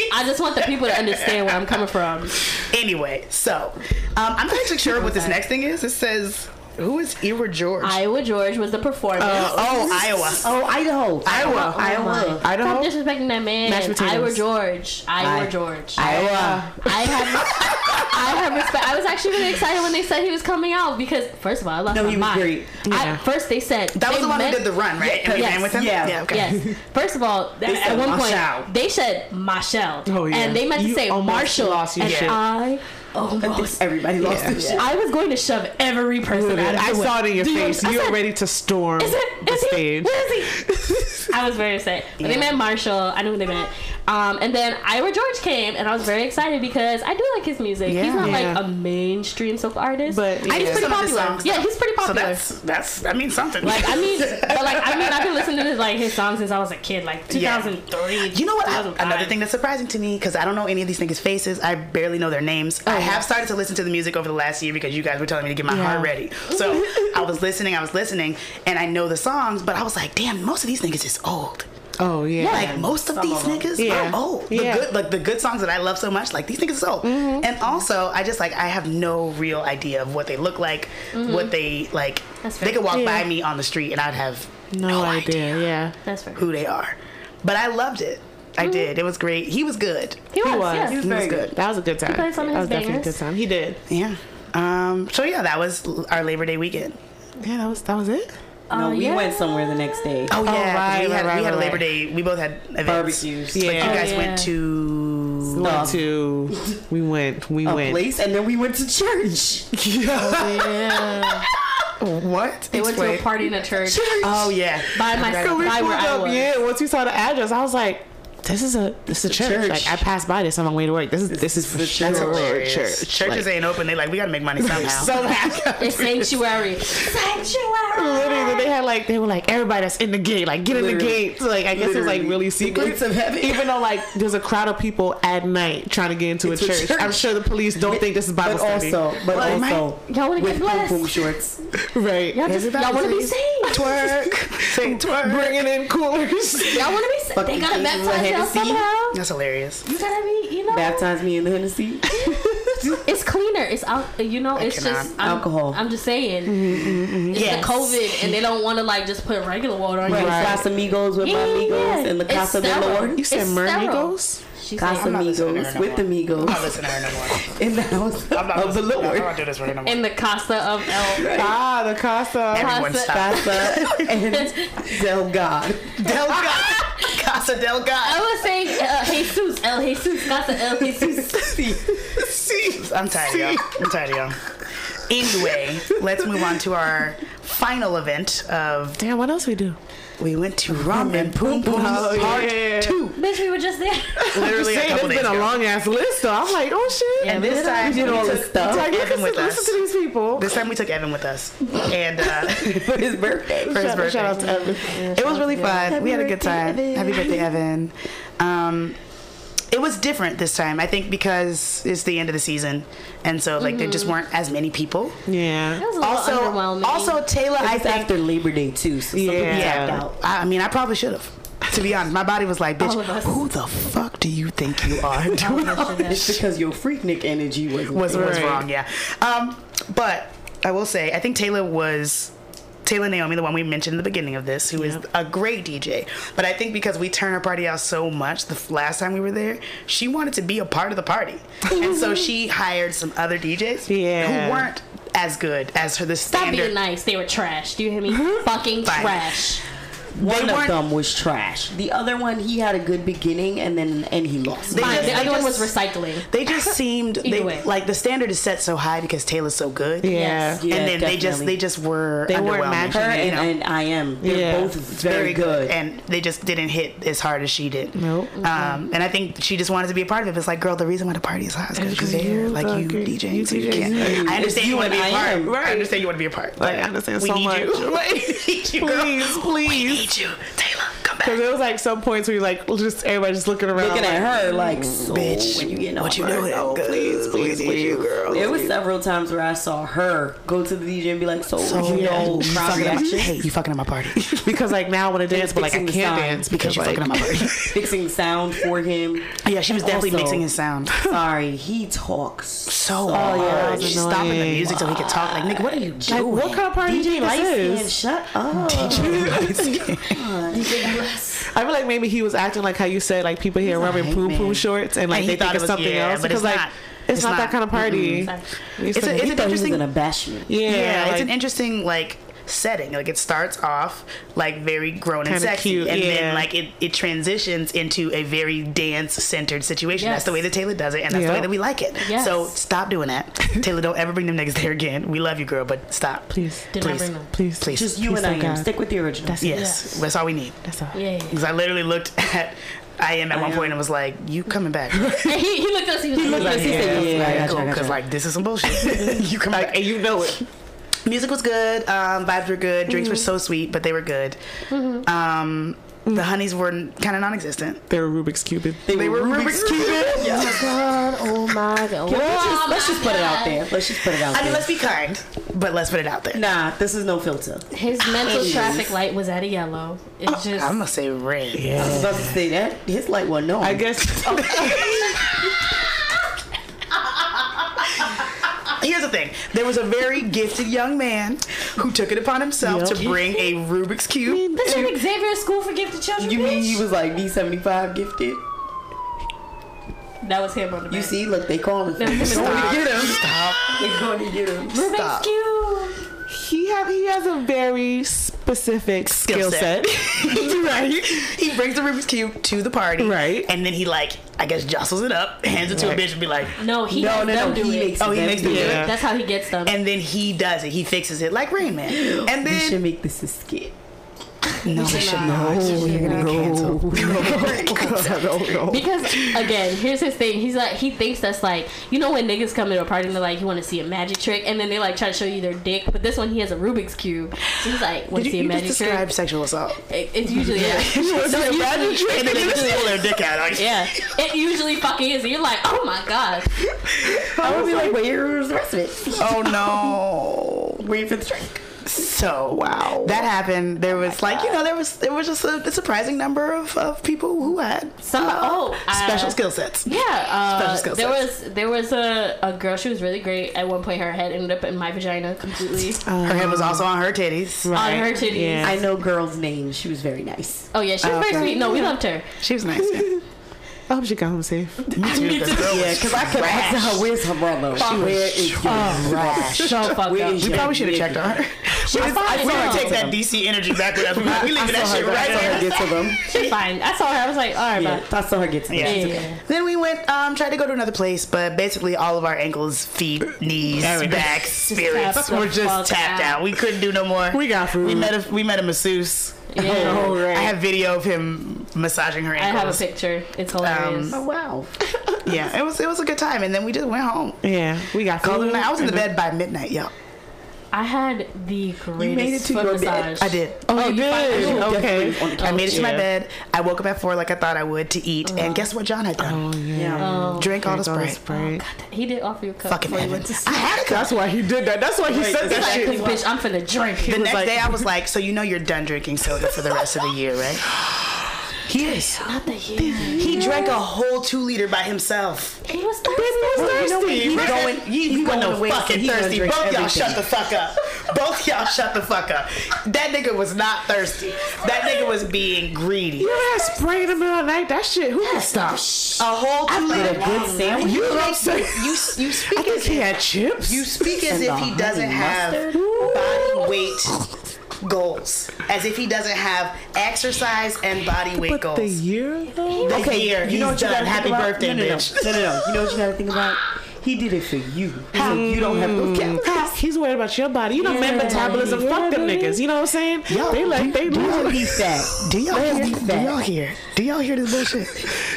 I just want the people to understand where I'm coming from. anyway, so um, I'm not actually sure what this next thing is. It says, who is Iwer George? Iwer George was the performance. Oh, oh, Iowa. Oh, Idaho. Iowa. Iowa. Idaho. Stop Idaho. disrespecting that man. Mashed potatoes. Iwer George. Iowa I- George. Iowa. I have, I have respect. I was actually really excited when they said he was coming out because, first of all, I lost No, my he was mind. great. I, first, they said That was the one meant- who did the run, right? and yes, ran with him. yeah. okay. Yes. First of all, th- at one Marshall. point they said Marshall, Oh, yeah. and they meant to You say Marshall, lost your and shit. I Oh, almost. Everybody lost Yeah. their shit. I was going to shove every person out of the I way. saw it in your Do face. I You were ready to storm Is it? the he? stage. Where is he? I was very upset. But they Yeah. meant Marshall. I knew who they meant. Um, and then Iwer George came, and I was very excited because I do like his music. Yeah. he's not Yeah. like a mainstream soca artist, But, he's pretty Some of his popular. songs, yeah, he's pretty So popular. that's that's that means something. like I mean, but like I mean, I've been listening to like his songs since I was a kid, like 2003. You know what? Another thing that's surprising to me because I don't know any of these niggas' faces. I barely know their names. I have started to listen to the music over the last year because you guys were telling me to get my Yeah. heart ready. So I was listening, I was listening, and I know the songs, but I was like, damn, most of these niggas is old. Oh yeah. Like most of Some these of 'em. niggas Yeah. Oh, oh, are old. Yeah. The good, like the good songs that I love so much, like these niggas is old. Mm-hmm. And also, I just like I have no real idea of what they look like, mm-hmm. what they like. That's They could walk Yeah. by me on the street and I'd have no, no, idea. Yeah. That's fair. who they are. But I loved it. I mm-hmm. did. It was great. He was good. He was. He was. Yeah. He was very very good. That was a good time. He played some of that his was definitely a good time. He did. Yeah. Um. So yeah, that was our Labor Day weekend. Yeah, that was that was it. No, Oh, we yeah. went somewhere the next day. Oh yeah, 'cause oh, right, we had right, we had a Labor. Day. We both had events. Barbecues. Yeah. Like you Oh, guys yeah. went to. We went to. We went. We A went. place, and then we went to church. Oh, yeah. What? They went to a party in a church Oh yeah. by my So we by pulled where up. Yeah. Once we saw the address, I was like, "This is a this is a church. church. Like I passed by this on my way to work. This is this, is for the sure That's a hilarious. church. Churches Like, ain't open. They like we gotta make money somehow. somehow. It's sanctuary. Sanctuary. Literally, they had like they were like everybody that's in the gate, like get in the Literally. gate. So, like I guess it was like Literally. really The secret. gates of heaven. Even though like there's a crowd of people at night trying to get into, Into a a church. church. I'm sure the police don't think this is Bible But study. also, but Well, my- also, Y'all wanna get with pom blessed. pom shorts. right? Y'all just y'all want to be saved. twerk. Say twerk. bringing in coolers. Y'all want to be saved. They Fucking gotta Jesus baptize with y'all Hennessy. somehow. That's hilarious. You gotta be, you know. Baptize me in the Hennessy. It's cleaner. It's out. You know. It's cannot. just I'm, Alcohol. I'm just saying. Mm-hmm, mm-hmm. It's Yes. the COVID, and they don't want to like just put regular water on Right. you. Casamigos with Yeah, my amigos yeah. in the It's Casa de. Lord. You said It's. Mermigos? She said, I'm not listening to her Casamigos no with the more. I'm not listening to her no more. in the house I'm not of the listening- I'm not doing this for her no more. in the Casa of El. Ah, the Casa. Everyone Casa- Casa and Del God. Del God. Casa Del I was saying uh, Jesus, El Jesus, Casa El Jesus. See, see. I'm tired, y'all. I'm tired, y'all. Anyway, let's move on to our final event of Damn, what else we do? We went to Rum and Poom Poom Oh, Part yeah. Two. Bitch, we were just there. Literally a Saying, couple it's days been a long ass list though. I'm like, oh shit. And this time We did all this took- stuff. Like, Evan listen, with listen us. to these people. This time we took Evan with us, and uh, for his birthday. for his Shout, birthday. shout out to Evan. It was really fun. we had a good birthday, time. Evan. Happy birthday, Evan. Um, it was different this time. I think because it's the end of the season, and so like there just weren't as many people. Yeah. It was a Also, underwhelming. also Taylor, I It's think. after Labor Day too, so some Yeah. out. I I mean, I probably should have. To be honest, my body was like, "Bitch, who the fuck do you think you are?" doing all It's because your freaknik energy was was was wrong. Yeah. Um, but I will say, I think Taylor was Taylor Naomi, the one we mentioned in the beginning of this, who is a great DJ. But I think because we turn our party out so much the last time we were there, she wanted to be a part of the party, and so she hired some other DJs Yeah. who weren't as good as her the Stop standard. being nice. They were trash. Do you hear me? Fucking Fine. trash. One of them was trash. The other one, he had a good beginning, and then and he lost. They Fine, just- the other one was recycling. They just seemed they, way. like the standard is set so high because Taylor's so good. Yeah. Yes. Yeah, and then they just they just were They weren't matching her you and, know? and I am. They're Yeah. both very, very good. good. and they just didn't hit as hard as she did. Nope. Um, and I think she just wanted to be a part of it. But it's like, girl, the reason why the party is hot is because you're there, like you fucking- DJ. you so you DJing. can't. I understand you, you want to be a part. am. I understand you want to be a part. Like, I understand so much. You. we need you. Please, please. You, Taylor. Because there was like some points where you're like just everybody just looking around, Looking like, at her like, so Bitch, when you getting what you doing? Oh, please, please, you, girl. There was several times where I saw her go to the DJ and be like, so, So, you know, you fucking up my, hey, you fucking up my party because like now I want to dance, but like I can't dance because because you like fucking up my party. fixing sound for him. yeah, she was definitely mixing his sound. Sorry, he talks So oh, yeah, hard. was She's stopping the music so he could talk. Like, nigga, what are you like doing? what kind of party DJ Lightskin, is? shut up. I feel like maybe he was acting like how you said like people here wearing hype poo poo shorts and like And they thought it was- something yeah, else because like not. it's, It's not, that kind of party. Mm-mm. It's, a- it's an thought he was interesting- yeah, Yeah, like, it's an interesting like setting. Like it starts off like very grown and Kinda sexy, cute, and yeah. then like it, it transitions into a very dance centered situation. Yes. That's the way that Taylor does it, and that's the way that we like it. Yes. So stop doing that, Taylor. Don't ever bring them niggas there again. We love you, girl, but stop. please, Did not Please. bring them. please, Please. Just you Please and oh I am. Stick with the original. That's Yes, Yes. that's all we need. That's all. Yeah. yeah. Because I literally looked at I am at one am. point and was like, "You coming back?" And he, he looked at us. He was like, Like, he said, yeah, I got you, I got because you. like this is some bullshit. you come back. and you know it. Music was good. Um, vibes were good. Drinks were so sweet, but they were good. Um, the honeys were kind of non-existent. They were Rubik's cubing. They were Rubik's cube. God, oh my God. Let's Oh just, let's my just put it out there. Let's just put it out there. I mean, let's be kind, but let's put it out there. Nah, this is no filter. His mental Anyways. traffic light was at a yellow. It's just. I'm gonna say red. I was Yeah, about to say that. His light wasn't no. I guess. Here's the thing: there was a very gifted young man who took it upon himself Yep. to bring a Rubik's cube. This is Xavier School for Gifted Children. You mean he was like B75 gifted? That was him on the You back. see, look, they calling for That him. was They in the going to get him. Stop. They're going to get him. Rubik's Stop. Cube. he have he has a very specific skill set. right. He brings the Rubik's cube to the party. Right. And then he like, I guess, jostles it up, hands it to Right. a bitch, and be like, No, he No, has no, them no. do He it. makes Oh, he makes them do it. it. That's how he gets them. and then he does it. He fixes it like Rain Man. And We should make this a skit. No, we should not. not. You're gonna get canceled. Because again, here's his thing. He's like he thinks that's like you know when niggas come to a party and they're like you want to see a magic trick and then they like try to show you their dick, but this one he has a Rubik's cube. So he's like want Did to you, see a you just magic trick. described sexual assault? It, it's usually yeah. Imagine trick and then they just pull their dick out. Like, yeah. It usually fucking is. And you're like oh my god. I would be like, where's the rest of it? Oh no. wait for the drink. So wow, that happened. There was like you know there was there was just a, a surprising number of, of people who had Some uh, oh special uh, skill sets. Yeah, uh, Special skill there sets. was there was a, a girl. She was really great. At one point, her head ended up in my vagina completely Her head was also on her titties. on her titties. Yeah. I know girl's name. She was very nice. Oh yeah, she was Okay. very sweet. No, we loved her. She was nice. Yeah. I hope she got home safe. Me too. This girl Yeah, because I kept asking her, where's her brother? Where is your brother? So fucked Where up. is We your probably should have checked on her. She was I fine. we no. would take that DC energy back with us. We, we leaving that I saw shit her, right I saw her there. get to them. She's fine. I saw her. I was like, all right, Yeah, bye. I saw her get to them. Yeah. Yeah, okay. Then we went, um, tried to go to another place, but basically all of our ankles, feet, knees, Everything. backs, spirits tapped were just tapped out. out. We couldn't do no more. We got food. We met a we met a masseuse. Yeah. Oh, right. I have video of him massaging her I have a picture. It's um, hilarious. Oh, wow. yeah, it was it was a good time, and then we just went home. Yeah, we got Called it a food. night. I was in the bed by midnight. Yo, I had the greatest made it to foot your massage. bed. I did. Oh, you oh, did? finally- Okay. On I made it to my bed. I woke up at four like I thought I would to eat, uh-huh. and guess what John had done? Oh yeah. Yeah. Oh, Drink all the Drink all the Sprite. Sprite. Oh, he did offer you a cup Fucking before you Evan. went to sleep. I had a cup. That's why he did that. That's why he said that He's like, shit. 'Cause, bitch, I'm finna drink. The next like- day, I was like, "So you know you're done drinking soda for the rest of the year, right?" He is. Not the year. He drank a whole two liter by himself. He was thirsty. was You know what? thirsty. He Right. going, he, he wasn't going no fucking thirsty. drink Both y'all everything. shut the fuck up. Both y'all shut the fuck up. That nigga was not thirsty. That nigga was being greedy. You know that spray in the middle of the night? That shit. Who can stop? A whole two With liter. a good sandwich. You know what I'm saying? you you I speak think as he if had chips. you speak as And if he doesn't honey have mustard. body weight goals, as if he doesn't have exercise and body weight But goals. the year though. The year, you know what you done. gotta Happy about? birthday, no, no, no. bitch. No, no, no. You know what you gotta think about? He did it for you. So you don't have those hmm. calories. He's worried about your body. You know, Yeah. men metabolism. Yeah, Fuck them baby. niggas. You know what I'm saying? Yo, they like they Do lose. be fat. Do y'all, Let him do, do y'all hear? Do y'all hear this bullshit?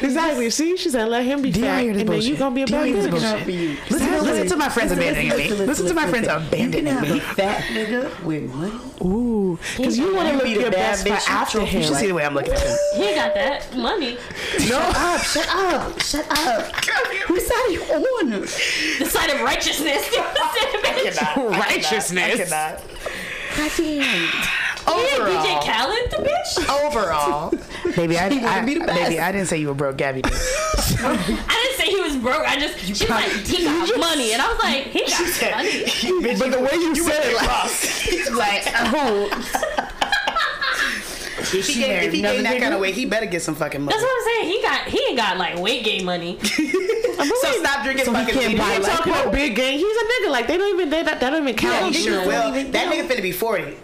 Exactly. See, she said, let him be Do y'all fat, hear and this then bullshit? you gonna be a bad bitch. bullshit? For you. Listen, listen to my friends abandoning me. listen, Listen to my friends abandoning You can have me. a fat nigga with money. Ooh, because you want to look your best for bitch. after You him. should see the way I'm looking at him. He got that money. No, up, shut up. Shut up. Whose side are you on? The side of righteousness. Righteousness. I cannot. Goddamn. Yeah, DJ Overall, Khaled, the bitch. overall, baby, I, wanna I, be the baby, I didn't say you were broke, Gabby. did. I didn't say he was broke. I just she's like he got money, and I was like he got money. but the way you, said it, like, like, oh. If he, gained, if he gained that kind of weight, he better get some fucking money. That's what I'm saying. He got he ain't got like weight gain money. So stop drinking So fucking can't weed. buy like- talking about big gang? He's a nigga. Like they don't even they, that, that don't even Yeah, count. he sure don't will. even- That they nigga finna be 40.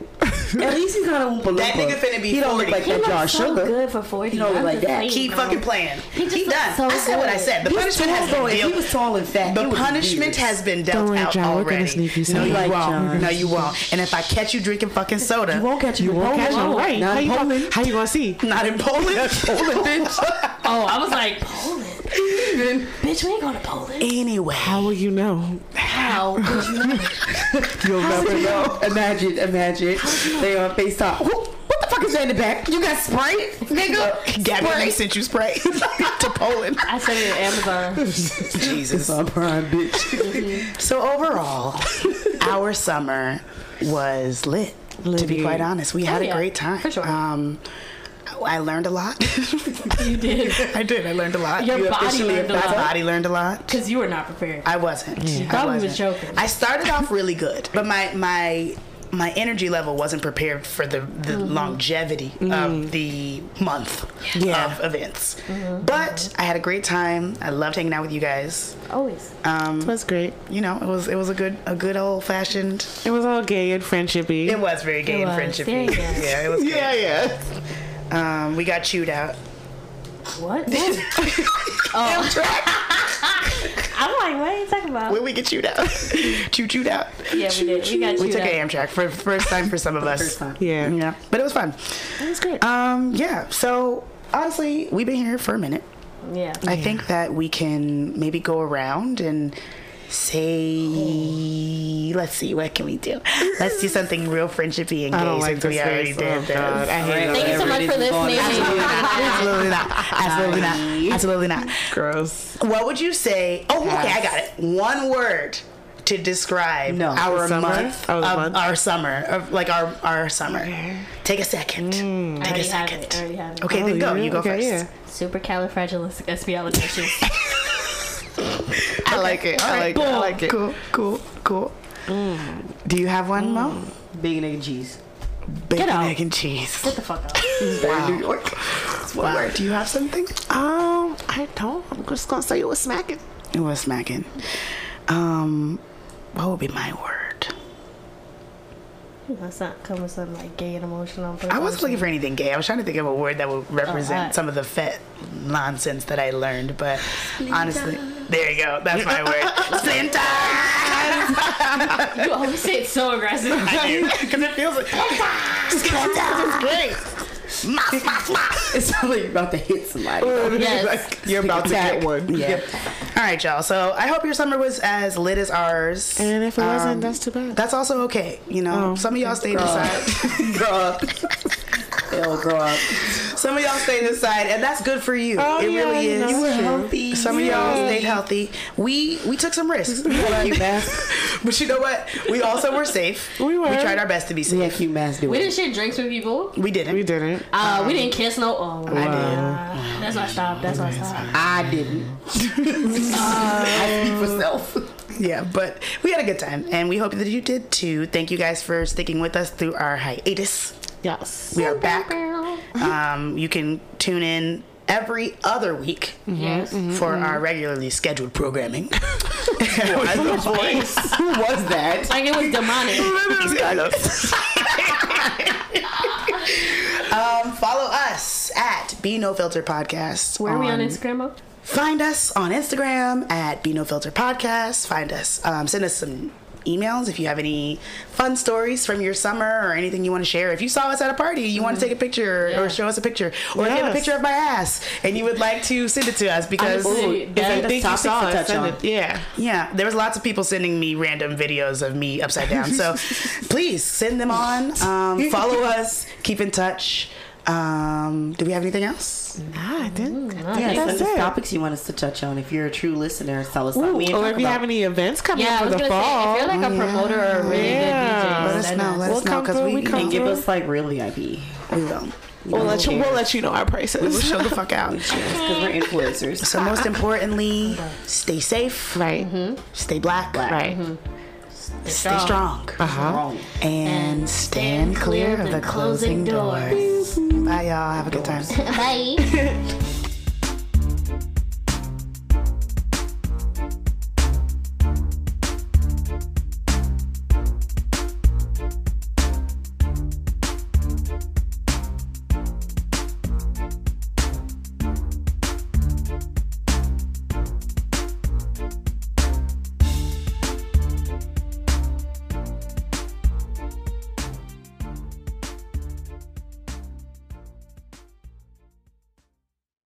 At least he's not a Oompa That Loompa. nigga finna be He don't look 40. like He that jar of looks so sugar. good for 40. He don't look like that. saying, Keep fucking playing. He just He done. so I said what I said. The He's punishment has tall, been though. If he dealt. was tall and fat, The it would be punishment weird. has been dealt Don't worry, out John, we're gonna already. sneak you no, you Like won't. John. No, you won't. And if I catch you drinking fucking soda, You won't catch You You won't catch him won't. right. Not How in you, gonna, Poland. how you gonna see? not in Poland. Poland, bitch. Oh, I was like Poland. Bitch, we ain't going to Poland. Anyway, How will you know? How? would you know? You'll never know. Imagine, imagine. They on FaceTime. Who, what the fuck is that in the back? You got Sprite, nigga? Gabby Sprite. they sent you spray to Poland. I sent it at Amazon. Jesus. on Prime, bitch. So overall, our summer was lit. To be quite honest, we had Oh, yeah. a great time. For sure. Um, I learned a lot. You did. I did. I learned a lot. Your You body learned a lot. My lot. body learned a lot. Because you were not prepared. I wasn't. I probably was wasn't. joking. I started off really good, but my my my energy level wasn't prepared for the, the Mm-hmm. longevity of the month Yeah. of events. Mm-hmm. But I had a great time. I loved hanging out with you guys. Always. Um, it was great. you know, it was it was a good a good old fashioned. It was all gay and friendshipy. It was very gay It and was, friendship. yeah, yeah. Yeah, it was. Good. yeah. Um, we got chewed out. What? oh. I'm like, what are you talking about? When we get chewed out, chew chewed out. Yeah, we did. We got chewed We took out. an Amtrak for first time for some of us. First time. Yeah. Yeah, but it was fun. It was great. Um, yeah. So honestly, we've been here for a minute. Yeah. I think that we can maybe go around and say, let's see, what can we do? Let's do something real friendshipy and I gay don't like since this we already face. did Oh, this. God. I hate Thank you so much for listening. Absolutely not. Absolutely not. Absolutely not. Gross. What would you say? Oh, okay, I got it. One word to describe No. our summer? month Oh, of month? our summer, of like our our summer. Take a second. I Take a second. it. I already have it. Okay, then oh, go. yeah? You go okay, first. Yeah. Supercalifragilisticexpialidocious. I like it. I like it. I like it. Cool, cool, cool. Do you have one, Mo? Big nigga cheese. Bacon, out. egg, and cheese. Get the fuck out. Very New York. Wow. Do you have something? Um, I don't. I'm just gonna say it was smacking. It was smacking. Um, what would be my word? Let's not come with something like gay and emotional. I wasn't looking for anything gay. I was trying to think of a word that would oh, represent alright. some of the fete nonsense that I learned. But honestly, there you go. That's my word. Splinter. You always say it so aggressive. Because it feels like Splinter is great. Moff, moff, moff. It sounds like you're about to hit somebody. Yes. You're about to get one. Yeah. All right, y'all. So I hope your summer was as lit as ours. And if it Um, wasn't, that's too bad. That's also okay. You know, Oh. some of y'all stayed inside. grow up. Hell, grow up. Some of y'all stayed inside, and that's good for you. Oh, it yeah, really you is. know, You were healthy. Some of y'all stayed healthy. We we took some risks, Cute mask. but you know what? We also were safe. We were. We tried our best to be We had safe. cute mask We didn't share drinks with people. We didn't. We didn't. Uh, we didn't kiss no. Oh, I did. uh, that's not stop. That's not stop. I didn't. I speak for self. Yeah, but we had a good time, and we hope that you did too. Thank you guys for sticking with us through our hiatus. Yes. We are back. Um, you can tune in every other week Yes. for our regularly scheduled programming. Who was that? Like it was demonic. Um, follow us at Be No Filter Podcast. Where are we on Instagram? Find us on Instagram at Be No Filter Podcast. Find us. Um, send us some emails if you have any fun stories from your summer or anything you want to share. If you saw us at a party, you want to take a picture Yeah. or show us a picture, or if you have a picture of my ass and you would like to send it to us because. Honestly, If you think you saw touch send it. Yeah. Yeah, there was lots of people sending me random videos of me upside down. So please send them on. Um, follow us. Keep in touch. Um, do we have anything else? Nah, I didn't. Yeah, That's send it. topics you want us to touch on. If you're a true listener, tell us Ooh, we or talk if you have any events coming Yeah, up for the gonna say fall. if you're like a promoter or a really Yeah. good DJ, Let us know. Let We'll us know come because through, we, we come and give us like real VIP. we will. We'll let you. We'll let you know our prices. We'll show the fuck out. Because we're influencers. So most importantly, stay safe. Right. Stay black. Right. Stay strong. Uh huh. Wrong. And stand clear of the closing doors. Bye, y'all. Have a good time. Bye.